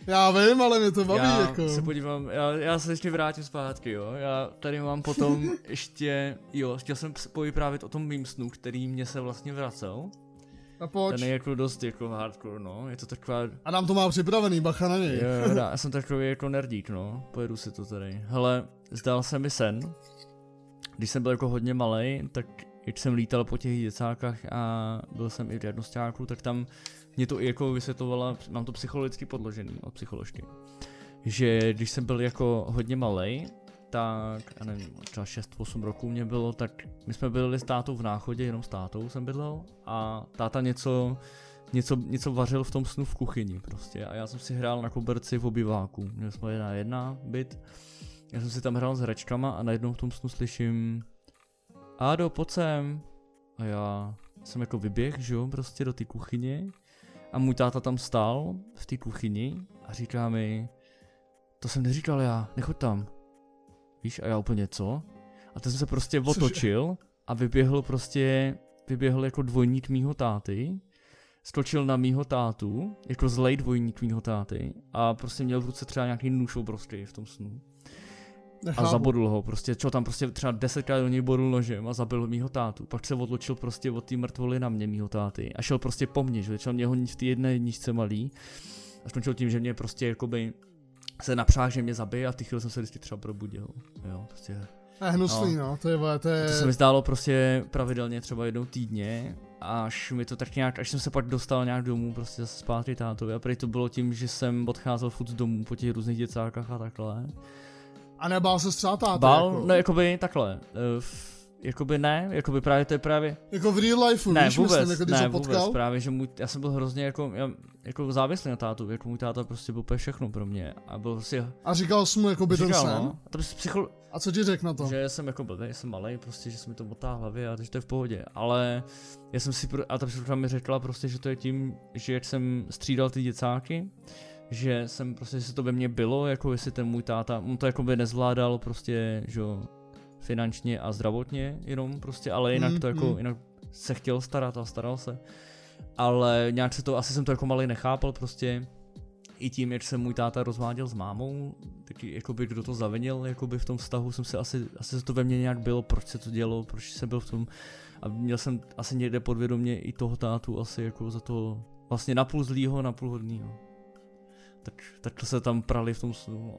Já vím, ale mě to baví, já jako. se podívám, já, já se ještě vrátím zpátky, jo. Já tady mám potom [LAUGHS] ještě, jo, chtěl jsem povyprávět o tom mým snu, který mě se vlastně vracel. A pojď. Ten je jako dost jako hardcore, no, je to taková... A nám to má připravený, bacha na něj. Jo, já [LAUGHS] jsem takový jako nerdík, no, pojedu si to tady. Hele, zdal se mi sen, když jsem byl jako hodně malý, tak když jsem lítal po těch děcákách a byl jsem i v diagnostáku, tak tam mě to i jako vysvětlovala, mám to psychologicky podložený od psycholožky, že když jsem byl jako hodně malý, tak, já nevím, třeba 6-8 roků mě bylo, tak my jsme byli s tátou v náchodě, jenom s tátou jsem bydlel a táta něco, něco, něco vařil v tom snu v kuchyni prostě. A já jsem si hrál na koberci v obyváku, měli jsme jedna jedna byt, já jsem si tam hrál s hračkama a najednou v tom snu slyším Ádo, pojď sem. A já jsem jako vyběh, že jo, prostě do té kuchyně a můj táta tam stál v té kuchyni a říká mi, to jsem neříkal já, nechoď tam. Víš, a já úplně co? A ten jsem se prostě otočil a vyběhl prostě, vyběhl jako dvojník mýho táty, skočil na mýho tátu, jako zlej dvojník mýho táty a prostě měl v ruce třeba nějaký nůž obrovský v tom snu. A zabodl ho, prostě, čo tam prostě třeba desetkrát do něj bodl nožem a zabil mýho tátu. Pak se odločil prostě od té mrtvoly na mě mýho táty a šel prostě po mně, že začal mě honit v té jedné nížce malý. A skončil tím, že mě prostě jakoby se napřáhl, že mě zabije a ty chvíli jsem se vždycky třeba probudil. Jo, prostě. A hnusný, no. no, to je, to je... To se mi zdálo prostě pravidelně třeba jednou týdně, až mi to tak nějak, až jsem se pak dostal nějak domů, prostě zase zpátky tátovi a prý to bylo tím, že jsem odcházel furt z domů po těch různých děcákách a takhle. A nebál se střátát? Bál, jako? no jakoby takhle. Uh, jakoby ne, jakoby právě to je právě... Jako v real life, ne, víš, vůbec, myslím, jako když ne, potkal? vůbec, právě, že můj, já jsem byl hrozně jako, já, jako závislý na tátu, jako můj táta prostě byl úplně všechno pro mě a byl prostě... A říkal jsi mu jako by říkal, ten no, to by psycholo... A co ti řekl na to? Že jsem jako blbý, jsem malý, prostě, že se mi to motá hlavě a takže to je v pohodě. Ale já jsem si, pro, a ta mi řekla prostě, že to je tím, že jak jsem střídal ty děcáky, že jsem prostě, se to ve mně bylo, jako jestli ten můj táta, on to jako by nezvládal prostě, že jo, finančně a zdravotně jenom prostě, ale jinak Mm, to jako, mm. jinak se chtěl starat a staral se. Ale nějak se to, asi jsem to jako malý nechápal prostě, i tím, jak se můj táta rozváděl s mámou, taky jakoby kdo to zavinil, jakoby v tom vztahu jsem si asi, asi se to ve mně nějak bylo, proč se to dělo, proč jsem byl v tom a měl jsem asi někde podvědomě i toho tátu asi jako za to vlastně napůl zlýho, napůl hodnýho. Tak, takhle se tam prali v tom snu, no.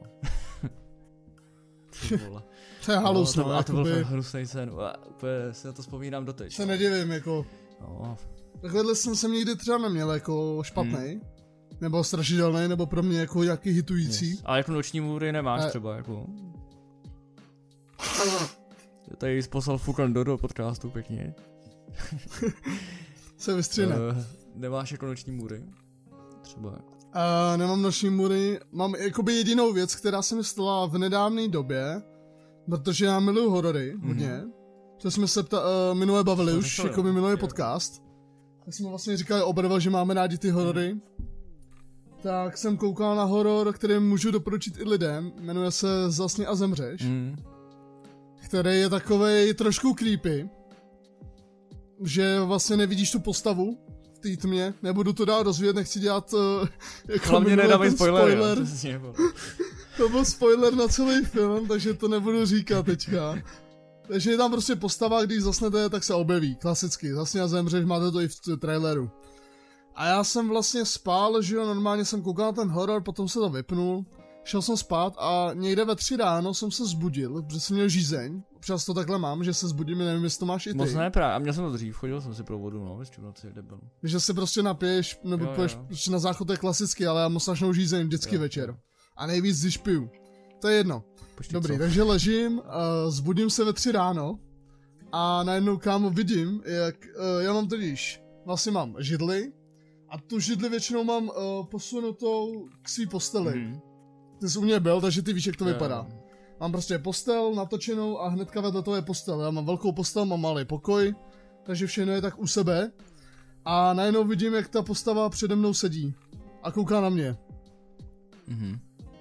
[LAUGHS] To je halus, no, no, to, a to byl fakt hnusný sen, úplně si na to vzpomínám doteď. se nedivím, jako, No, takovýhle jsem jsem nikdy třeba neměl jako špatný, Hmm. nebo strašidelný, nebo pro mě jako nějaký hitující. yes. A jako noční můry nemáš A- třeba, jako. Tady jsi poslal Fukan do, do podcastu pěkně. [LAUGHS] Se vystřihne. Uh, nemáš jako noční můry? Třeba. A nemám noční mury, mám jakoby jedinou věc, která se mi stala v nedávné době, protože já miluju horory hodně. To jsme se pta, uh, minule bavili Jsme už, jako jo. minulý Jo. podcast. Tak jsme vlastně říkali oba dva, že máme rádi ty horory. Tak jsem koukal na horor, který můžu doporučit i lidem, jmenuje se Zasni a zemřeš, Mm. který je takovej trošku creepy, že vlastně nevidíš tu postavu té tmě, nebudu to dál rozvíjet, nechci dělat uh, [LAUGHS] jako Hlavně nedávej spoiler, spoiler. jo. [LAUGHS] To byl spoiler na celý film, takže to nebudu říkat teďka. Takže je tam prostě postava, když zasnete, tak se objeví, klasicky. Zasně a zemřeš, máte to i v traileru. A já jsem vlastně spál, že jo, normálně jsem koukal na ten horor, potom se to vypnul, šel jsem spát a někde ve tři ráno jsem se zbudil, protože jsem měl žízeň. Občas to takhle mám, že se zbudím, nevím, jestli to máš i ty. Moc ne právě, a měl jsem to dřív, chodil jsem si pro vodu, no, ještě v noci, kde byl. Že se prostě napiješ, nebo Jo, jo. prostě na záchod, to je klasicky, ale já mám strašnou žízeň vždycky Jo, večer. A nejvíc, když piju. To je jedno. Počkej, Dobrý, co? takže ležím, uh, zbudím se ve tři ráno a najednou kámo vidím, jak uh, já mám totiž, vlastně mám židli a tu židli většinou mám uh, posunutou k svý posteli. Mhm. Ty jsi u mě byl, takže ty víš, jak to Jo, vypadá. Mám prostě postel natočenou a hnedka vedle toho je postel. Já mám velkou postel, mám malý pokoj, takže všechno je tak u sebe. A najednou vidím, jak ta postava přede mnou sedí a kouká na mě. Mhm.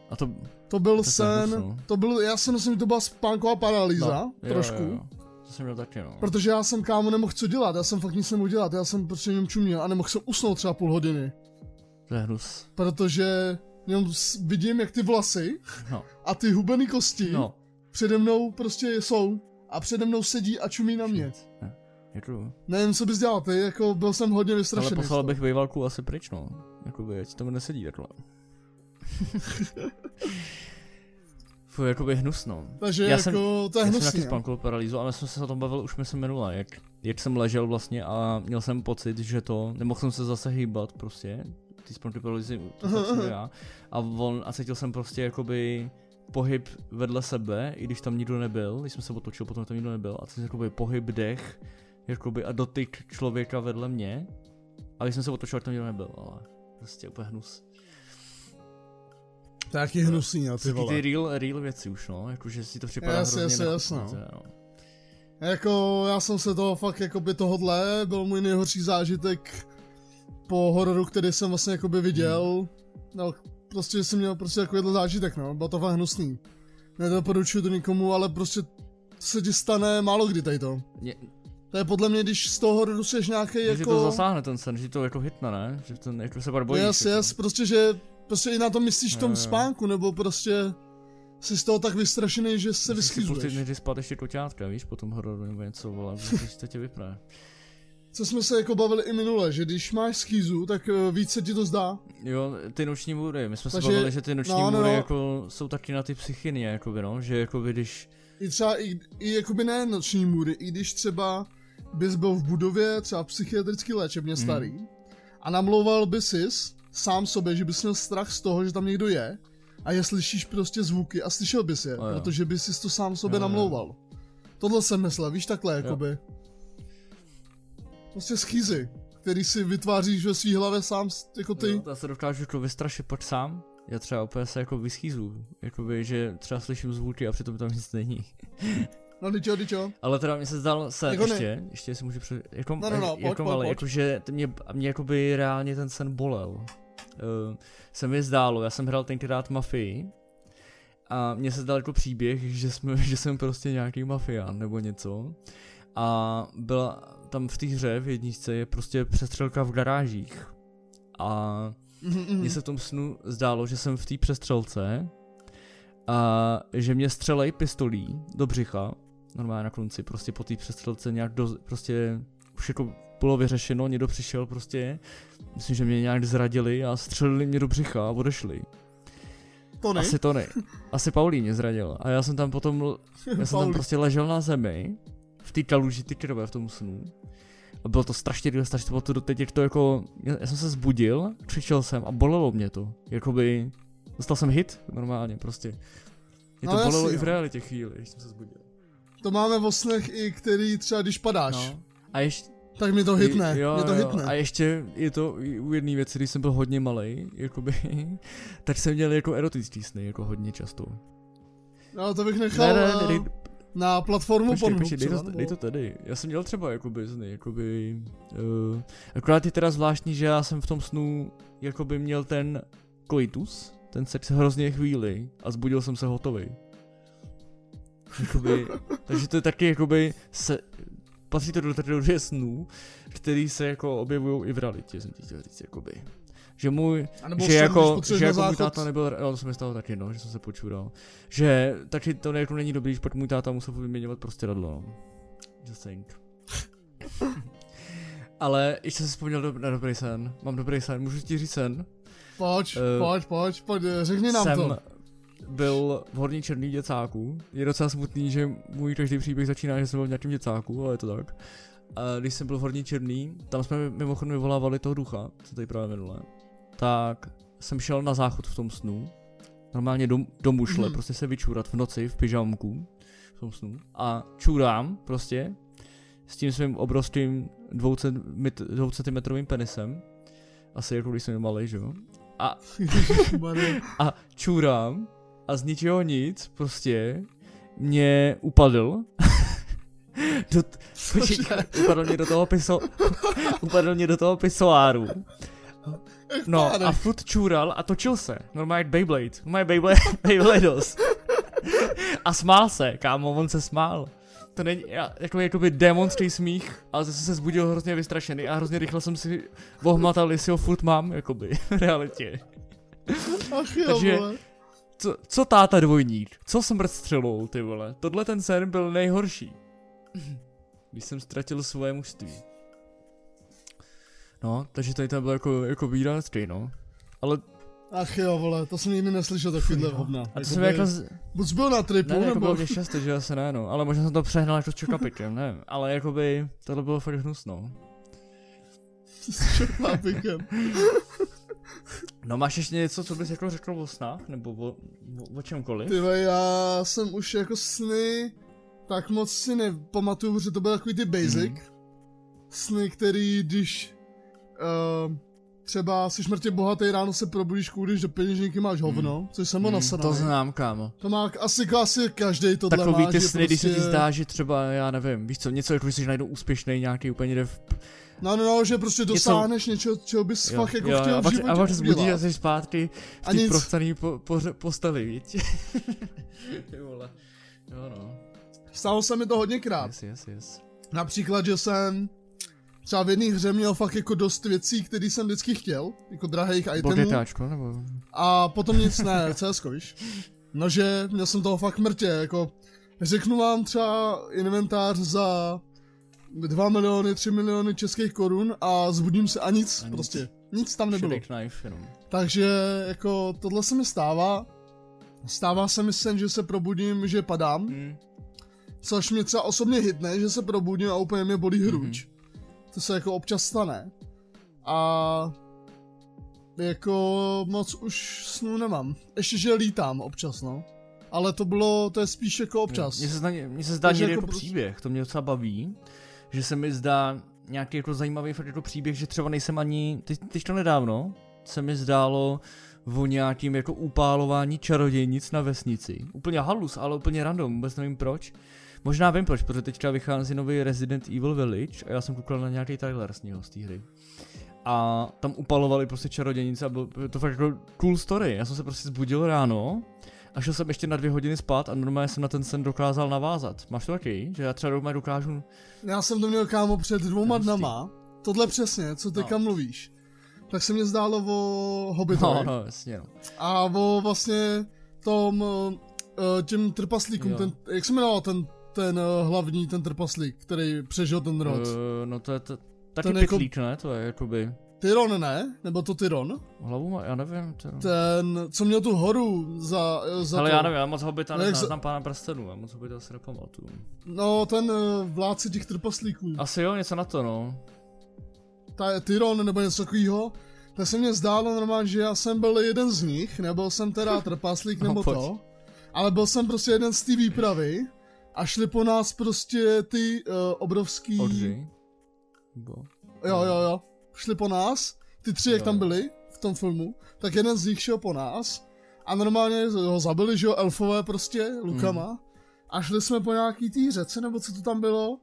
A to, To byl To se sen, to byl, já si myslím, že to byla spánková paralýza, no, jo, trošku. Jo, jo. To jsem měl taky, no. Protože já jsem kámo nemohl co dělat, já jsem fakt nic nemohl dělat, já jsem prostě něm čuměl a nemohl jsem usnout třeba půl hodiny. To je hnus. Protože jenom vidím, jak ty vlasy No, a ty hubený kosti no. přede mnou prostě jsou a přede mnou sedí a čumí na mě. Děkuju. Nevím, co bys dělal, ty, jako byl jsem hodně Ale vystrašený. poslal z toho. bych vejvalku asi pryč, no. Jakoby, ať to nesedí takhle. [LAUGHS] Fuj, jakoby hnusno. Takže Já jako, jsem- to je Já jsem taky no. spánkovou paralýzu, ale jsme se o tom bavili už myslím minule, jak, jak jsem ležel vlastně a měl jsem pocit, že to, nemohl jsem se zase hýbat prostě, ty spánkové paralýzy, to jsem já, a on, a cítil jsem prostě jakoby pohyb vedle sebe, i když tam nikdo nebyl, když jsem se otočil, potom tam nikdo nebyl, a cítil jakoby pohyb, dech, jakoby a dotyk člověka vedle mě, a když jsem se otočil, tak tam nikdo nebyl, ale prostě úplně hnus. Jaký hnusný, a ty Taky vole. ty real, real věci už, no, jakože si to připadá Jasně, hrozně jasně, jasně, no. Jako, já jsem se toho fakt, jakoby tohodle, byl můj nejhorší zážitek po hororu, který jsem vlastně jakoby viděl. No, prostě jsem měl prostě takovýhle zážitek, no, bylo to fakt hnusný. Nedoporučuju to nikomu, ale prostě se ti stane málo kdy tady to. Mě, To je podle mě, když z toho hororu jsi nějaký Že jako... to zasáhne ten sen, že to jako hitne, ne? Že ten jako se pak bojíš. Yes, jako. yes, prostě, že prostě i na to myslíš v tom Jo, jo. spánku, nebo prostě jsi z toho tak vystrašený, že se vyschýzuješ. někdy spát ještě koťátka, víš, po tom hororu nebo něco, vole, protože to tě vypne. Co jsme se jako bavili i minule, že když máš schýzu, tak eh, víc se ti to zdá. Jo, ty noční můry, my jsme Takže- se bavili, že ty noční no, no, můry no. jako jsou taky na ty psychiny, jakoby, no, že jakoby když, I třeba, i, i jakoby ne noční můry, i když třeba bys byl v budově, třeba psychiatricky léčebně Mhm. starý, a namlouval by si sám sobě, že bys měl strach z toho, že tam někdo je, a je slyšíš prostě zvuky a slyšel bys je, No jo. protože bys si to sám sobě Jo, jo. namlouval. Tohle jsem myslel, víš takhle, jakoby. Prostě schýzy, který si vytváříš ve svý hlavě sám, jako ty. jo, já se dokážu jako vystrašit pak sám Já třeba úplně se jako vyschýzu, jakoby, že třeba slyším zvuky a přitom tam nic není. [LAUGHS] No, dičo, dičo. Ale teda mi se zdal sen Jako ne- ještě, ještě si můžu před, jako, No, no, no, jako, pojď, jako pojď, ale pojď. jakože t- mě, mě jakoby reálně ten sen bolel. Uh, se mi zdálo, já jsem hrál tenkrát mafii a mně se zdal jako příběh, že, jsme, že jsem prostě nějaký mafián nebo něco a byla tam v té hře v jedničce je prostě přestřelka v garážích a mně se v tom snu zdálo, že jsem v té přestřelce a že mě střelej pistolí do břicha, normálně na konci, prostě po té přestřelce nějak do, prostě už jako bylo vyřešeno, někdo přišel prostě, myslím, že mě nějak zradili a střelili mě do břicha a odešli. To ne? Asi to ne. Asi Paulí mě zradil. A já jsem tam potom, já jsem tam prostě ležel na zemi, v té kaluži ty krve v tom snu. A bylo to strašně rychle, strašně to bylo to doteď, jak to jako, já, jsem se zbudil, křičel jsem a bolelo mě to. Jakoby, dostal jsem hit normálně prostě. Mě to No, bolelo jasně, i v no. realitě chvíli, když jsem se zbudil. To máme v snech i který třeba když padáš, No. A ještě, tak mi to hitne, jo, mě to jo, hitne. A ještě je to u jedné věci, když jsem byl hodně malý, jakoby, [LAUGHS] tak jsem měl jako erotický sny, jako hodně často. No to bych nechal Ne, ne, eh, dej, na platformu Počkej, Pornhub počkej, dej to, dej to tady. Já jsem měl třeba jakoby sny, jakoby... Uh, akorát je teda zvláštní, že já jsem v tom snu jakoby měl ten koitus, ten sex hrozně chvíli a zbudil jsem se hotový. Jakoby, [LAUGHS] takže to je taky jakoby se, patří to do kategorie snů, který se jako objevují i v realitě, jsem ti chtěl říct, jakoby. Že můj, že sen, jako, že jako můj táta nebyl, jo, to se mi stalo taky, no, že jsem se počural. Že taky to jako není dobrý, že pak můj táta musel vyměňovat prostě radlo, no. Just saying. [LAUGHS] Ale ještě jsem si vzpomněl do, na dobrý sen. Mám dobrý sen, můžu ti říct sen? Pojď, Eh, pojď, pojď, pojď, eh, řekni nám jsem to. byl v horní černý děcáku. Je docela smutný, že můj každý příběh začíná, že jsem byl v nějakém děcáku, ale je to tak. A když jsem byl v horní černý, tam jsme mimochodem vyvolávali toho ducha, co tady právě minule. Tak jsem šel na záchod v tom snu. Normálně do, do mušle, Mhm. prostě se vyčůrat v noci v pyžamku. V tom snu. A čůrám prostě s tím svým obrovským dvou, cent, dvou centimetrovým penisem. Asi jako když jsem malý, že jo? A [LAUGHS] a čůrám a z ničeho nic prostě mě upadl. [LAUGHS] do, t- Cože? [LAUGHS] upadl mě do toho piso, upadl mě do toho pisoáru. No [LAUGHS] a furt čůral a točil se. Normálně Beyblade. Normálně Beyblade, [LAUGHS] Beyblados. a smál se, kámo, on se smál. To není já, takový jakoby démonský smích, ale zase se zbudil hrozně vystrašený a hrozně rychle jsem si ohmatal, jestli ho furt mám, jakoby, [LAUGHS] v realitě. Ach jo, Takže- vole. Co, co táta dvojník? Co smrt střelou, ty vole? Tohle ten sen byl nejhorší. Když jsem ztratil svoje mužství. No, takže tady to bylo jako, jako výrazný, no. Ale Ach jo, vole, to jsem nikdy neslyšel takovýhle No. hovna. a to Jakoby- jsem jako, z... Buď byl na tripu, ne, ne, jako nebo... bylo že asi ne, no. Ale možná jsem to přehnal jako s čokapikem, [LAUGHS] nevím. Ale jakoby, tohle bylo fakt hnusno. S čoklápikem. [LAUGHS] No máš ještě něco, co bys jako řekl o snách? Nebo o, o, o čemkoliv? Ty vole, já jsem už jako sny tak moc si nepamatuju, protože to byl takový ty basic. Mhm. Sny, který když uh, třeba jsi mrtě bohatý, ráno se probudíš, kůdíš do peněženky, máš hovno, což jsem Hmm, nasraný. to znám, kámo. To má asi, asi každý tohle Takový má, ty sny, když se ti prostě- zdá, že třeba, já nevím, víš co, něco jako, jsi najednou úspěšný, nějaký úplně někde v No, no, no, že prostě dosáhneš něčeho, čeho bys Jo, fakt jako jo, chtěl a v pak, životě a pak se zbudíš a jsi zpátky v té nic. prostaný po, po, posteli, víš? [LAUGHS] Ty vole. Jo no. Stalo se mi to hodněkrát. Yes, yes, yes. Například, že jsem třeba v jedné hře měl fakt jako dost věcí, které jsem vždycky chtěl, jako drahých itemů. GTAčko, nebo? A potom nic ne, [LAUGHS] CSko, víš. No, že měl jsem toho fakt mrtě, jako řeknu vám třeba inventář za 2 miliony, 3 miliony českých korun a zbudím se a nic, A nic. prostě. Nic tam nebylo. Knife, jenom. Takže jako tohle se mi stává. Stává se mi sen, že se probudím, že padám, Hmm. což mě třeba osobně hitne, že se probudím a úplně mě bolí hruď. Mhm. To se jako občas stane. A jako moc už snů nemám. Ještě, že lítám občas, no. Ale to bylo, to je spíš jako občas. Mně se zdá, mně se zdá někdy jako jako prostě- příběh, to mě docela baví, že se mi zdá nějaký jako zajímavý fakt jako příběh, že třeba nejsem ani, teď, teď to nedávno, se mi zdálo o nějakým jako upálování čarodějnic na vesnici. Úplně halus, ale úplně random, vůbec nevím proč. Možná vím proč, protože teďka vychází nový Resident Evil Village a já jsem koukal na nějaký trailer z něho, z té hry. A tam upalovali prostě čarodějnice a byl to fakt jako cool story. Já jsem se prostě zbudil ráno a šel jsem ještě na dvě hodiny spát a normálně jsem na ten sen dokázal navázat. Máš to taky? Že já třeba doma dokážu... Já jsem to měl kámo před dvouma dnama. Tohle přesně, co teďka no. mluvíš. Tak se mě zdálo o Hobbitovi. No, no, jasně no. A o vlastně tom, uh, těm trpaslíkům, ten, jak se jmenoval ten, ten uh, hlavní, ten trpaslík, který přežil ten rod? Uh, no to je to, taky ten pitlík, jako... ne? To je jakoby... Tyron ne? Nebo to Tyron? Hlavu má, já nevím. Tyron. Ten, co měl tu horu za, za Ale to. já nevím, já moc hobita neznám, za... znám pána prstenů, já moc hobita se nepamatuju. No, ten uh, vládce těch trpaslíků. Asi jo, něco na to, no. Ta, Tyron nebo něco takového. Tak se mně zdálo normálně, že já jsem byl jeden z nich, nebyl jsem teda [LAUGHS] trpaslík nebo no, to, ale byl jsem prostě jeden z té výpravy a šli po nás prostě ty uh, obrovský... Odři. Bo. Jo, jo, jo šli po nás, ty tři, jak tam byli v tom filmu, tak jeden z nich šel po nás a normálně ho zabili, že jo, elfové prostě, lukama. Mm. A šli jsme po nějaký tý řece, nebo co to tam bylo.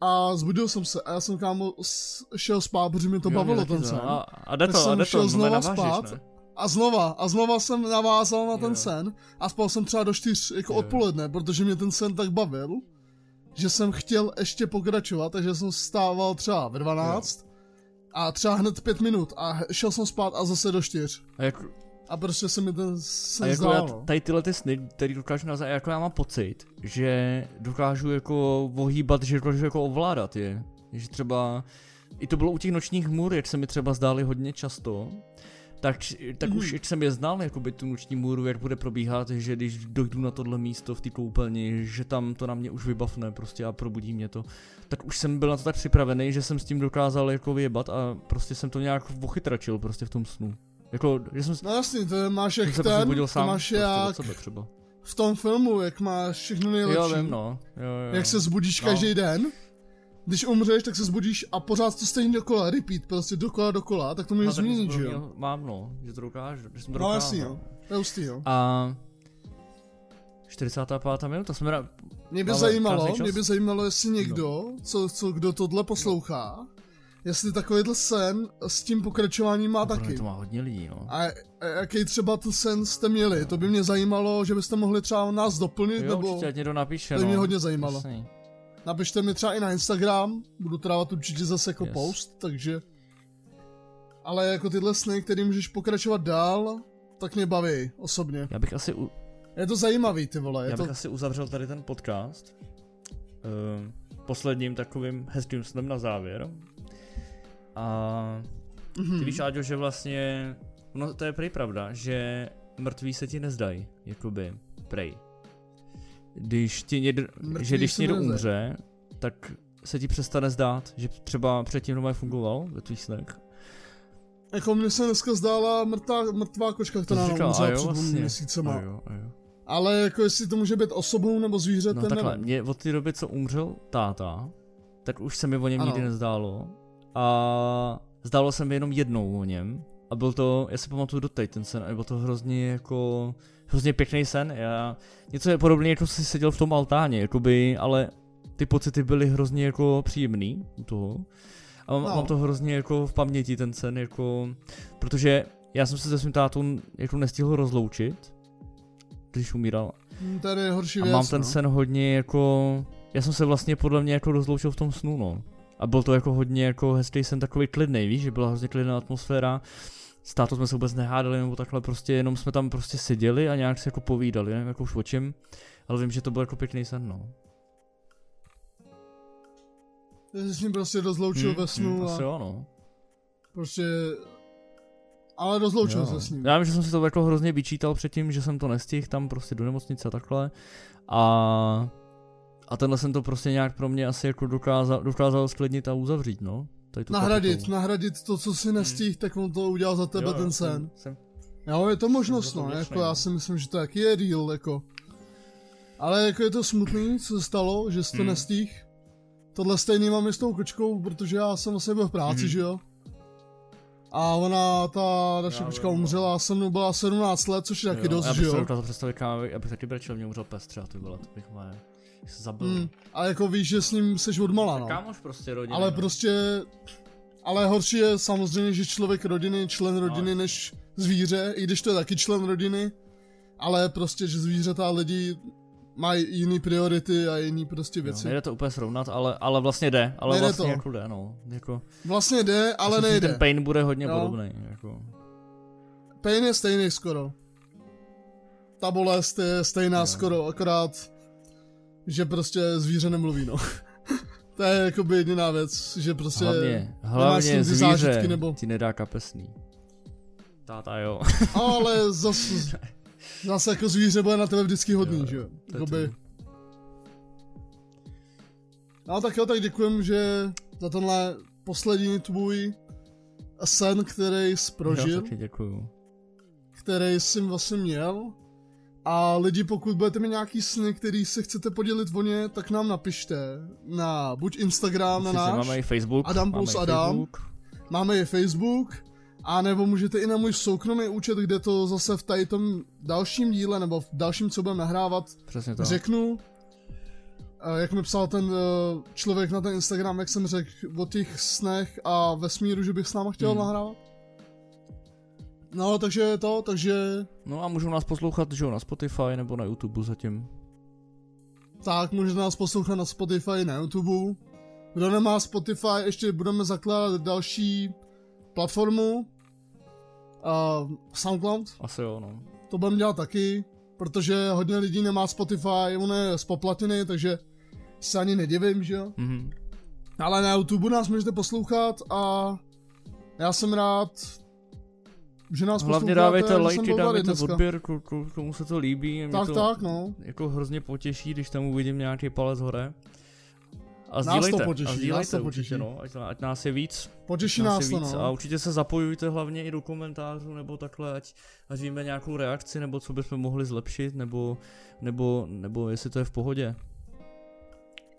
A zbudil jsem se a já jsem kámo šel spát, protože mi to jo, bavilo ten sen. A, a jde to, a jde šel to, znova navážíš, spát. Ne? A znova, a znova jsem navázal na ten jo. sen a spal jsem třeba do čtyř jako jo. odpoledne, protože mě ten sen tak bavil, že jsem chtěl ještě pokračovat, takže jsem stával třeba ve 12 jo a třeba hned pět minut a šel jsem spát a zase do čtyř. A, jak... a prostě se mi ten se a jako zdál, já, no. tady tyhle ty sny, které dokážu nazvat, jako já mám pocit, že dokážu jako ohýbat, že dokážu jako ovládat je. Že třeba, i to bylo u těch nočních můr, jak se mi třeba zdály hodně často, tak, tak mm. už mhm. jsem je znal, jakoby tu noční můru, jak bude probíhat, že když dojdu na tohle místo v té koupelni, že tam to na mě už vybavne prostě a probudí mě to. Tak už jsem byl na to tak připravený, že jsem s tím dokázal jako vyjebat a prostě jsem to nějak vochytračil prostě v tom snu. Jako, že jsem... No jasně, to máš jak ten, prostě sám, to máš jak... Sebe třeba. V tom filmu, jak máš všechno nejlepší. Jo, vím, no. Jo, jo. Jak se zbudíš no. každý den když umřeš, tak se zbudíš a pořád to stejně dokola, repeat, prostě dokola, dokola, tak to můžeš no, změnit, že jo? Mám, no, že to dokážu, že jsem to No jasný, jo, to je hustý, jo. A 45. minuta, jsme ra... Mě by zajímalo, mě by zajímalo, jestli někdo, no. co, co, kdo tohle poslouchá, jestli takovýhle sen s tím pokračováním má no, taky. To má hodně lidí, no. A, a jaký třeba ten sen jste měli, to by mě zajímalo, že byste mohli třeba nás doplnit, jo, nebo... určitě, někdo napíše, to by mě no. hodně zajímalo. Jasný. Napište mi třeba i na Instagram, budu trávat určitě zase jako yes. post, takže... Ale jako tyhle sny, který můžeš pokračovat dál, tak mě baví osobně. Já bych asi... U... Je to zajímavý, ty vole. Je Já bych to... asi uzavřel tady ten podcast. Uh, posledním takovým hezkým snem na závěr. A mm-hmm. ty víš, Áďo, že vlastně, no to je prej pravda, že mrtví se ti nezdají, jakoby, prej když ti někdo, že když někdo umře, tak se ti přestane zdát, že třeba předtím doma fungoval ve tvých snech. Jako mně se dneska zdála mrtvá, mrtvá kočka, která nám umřela před vlastně. měsícema. A jo, a jo. Ale jako jestli to může být osobou nebo zvířetem, No takhle, mě od té doby, co umřel táta, tak už se mi o něm ano. nikdy nezdálo. A zdálo se mi jenom jednou o něm. A byl to, já si pamatuju doteď ten sen, a byl to hrozně jako hrozně pěkný sen. Já, něco je podobné, jako si seděl v tom altáně, jakoby, ale ty pocity byly hrozně jako příjemný u toho. A mám, no. mám to hrozně jako v paměti ten sen, jako, protože já jsem se se svým tátou jako nestihl rozloučit, když umíral. Hmm, tady je horší A věc, mám ten no. sen hodně jako, já jsem se vlastně podle mě jako rozloučil v tom snu, no. A byl to jako hodně jako hezký sen, takový klidný, víš, že byla hrozně klidná atmosféra s tátou jsme se vůbec nehádali nebo takhle, prostě jenom jsme tam prostě seděli a nějak se jako povídali, nevím jako už o čem, ale vím, že to byl jako pěkný sen, no. Ty jsi s ním prostě rozloučil hmm, ve snu hmm, a... Asi jo, no. Prostě... Ale rozloučil se s ním. Já vím, že jsem si to jako hrozně vyčítal předtím, že jsem to nestihl tam prostě do nemocnice a takhle. A... A tenhle jsem to prostě nějak pro mě asi jako dokázal, dokázal sklidnit a uzavřít, no tady tu nahradit, kapitolu. nahradit to, co si nestihl, hmm. tak on to udělal za tebe jo, ten sen. Jsem, jo, je to možnost, no, jako já si myslím, že to taky je deal, jako. Ale jako je to smutný, co se stalo, že jsi to hmm. nestihl. Tohle stejný mám i s tou kočkou, protože já jsem vlastně byl v práci, hmm. že jo. A ona, ta naše Já kočka no. umřela, se mnou byla 17 let, což je taky Jo, dost, já že bych si jo? dokázal představit, já bych taky brečel, mě umřel pes třeba, ty vole, to bych má, se zabil. Hmm. A jako víš, že s ním seš odmala, no. Kámoš prostě rodina. Ale no. prostě, ale horší je samozřejmě, že člověk rodiny, člen rodiny, jasně. než zvíře, i když to je taky člen rodiny, ale prostě, že zvířata a lidi mají jiný priority a jiný prostě Jo, věci. nejde to úplně srovnat, ale, ale vlastně jde, ale Nejde vlastně to. jako jde, no. Jako, Vlastně jde, ale že nejde. Ten pain bude hodně Jo. podobný, jako. Pain je stejný skoro. Ta bolest je stejná Jo. skoro, akorát, že prostě zvíře nemluví, no. [LAUGHS] to je jakoby jediná věc, že prostě... Hlavně, hlavně zvíře zážitky nebo- ti nedá kapesný. Táta jo. [LAUGHS] Ale zase, zase jako zvíře bude na tebe vždycky hodný, Jo, že jo? Jakoby. No tak jo, tak děkujem, že za tenhle poslední tvůj sen, který jsi prožil, Já taky děkuju. který jsi vlastně měl. A lidi, pokud budete mít nějaký sny, který se chcete podělit o ně, tak nám napište na buď Instagram, na náš, máme i Facebook. Adam máme plus i Adam. Facebook. máme je Facebook, a nebo můžete i na můj soukromý účet, kde to zase v tady tom dalším díle, nebo v dalším, co budeme nahrávat, Přesně to. řeknu, eh, jak mi psal ten eh, člověk na ten Instagram, jak jsem řekl o těch snech a vesmíru, že bych s náma chtěl Hmm. nahrávat. No, takže to, takže No a můžou nás poslouchat, že jo, na Spotify nebo na YouTube zatím. tak můžete nás poslouchat na Spotify, na YouTube. Kdo nemá Spotify, ještě budeme zakládat další platformu. Uh, Soundcloud, Asi jo, no. to budeme dělat taky, protože hodně lidí nemá Spotify, on je spoplatněný, takže se ani nedivím, že jo. Mhm. Ale na YouTube nás můžete poslouchat a já jsem rád, že nás Hlavně dávejte lajky, dávejte odběr, ko- ko- komu se to líbí. Mě Tak, to tak, no. jako hrozně potěší, když tam uvidím nějaký palec hore. A to sdílejte, potěší, a nás sdílejte to určitě, potěší. no, ať, ať nás je víc. Potěší nás nás to, víc. no. A určitě se zapojujte hlavně i do komentářů nebo takhle, ať, ať víme nějakou reakci, nebo co bychom mohli zlepšit, nebo, nebo, nebo jestli to je v pohodě.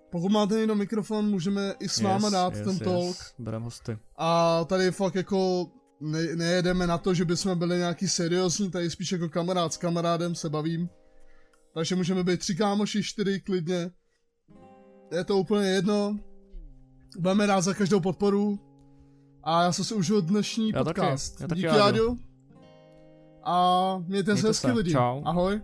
Pokud máte někdo mikrofon, můžeme i s váma dát ten talk. Berem hosty. A tady fakt jako ne, nejedeme na to, že bychom byli nějaký seriózní, tady spíš jako kamarád s kamarádem se bavím. Takže můžeme být tři kámoši, čtyři klidně. Je to úplně jedno. Budeme rád za každou podporu. A já jsem si užil dnešní Já taky, podcast. já taky, Díky. Áďo. A mějte, Mějte se hezky lidi. čau. Ahoj.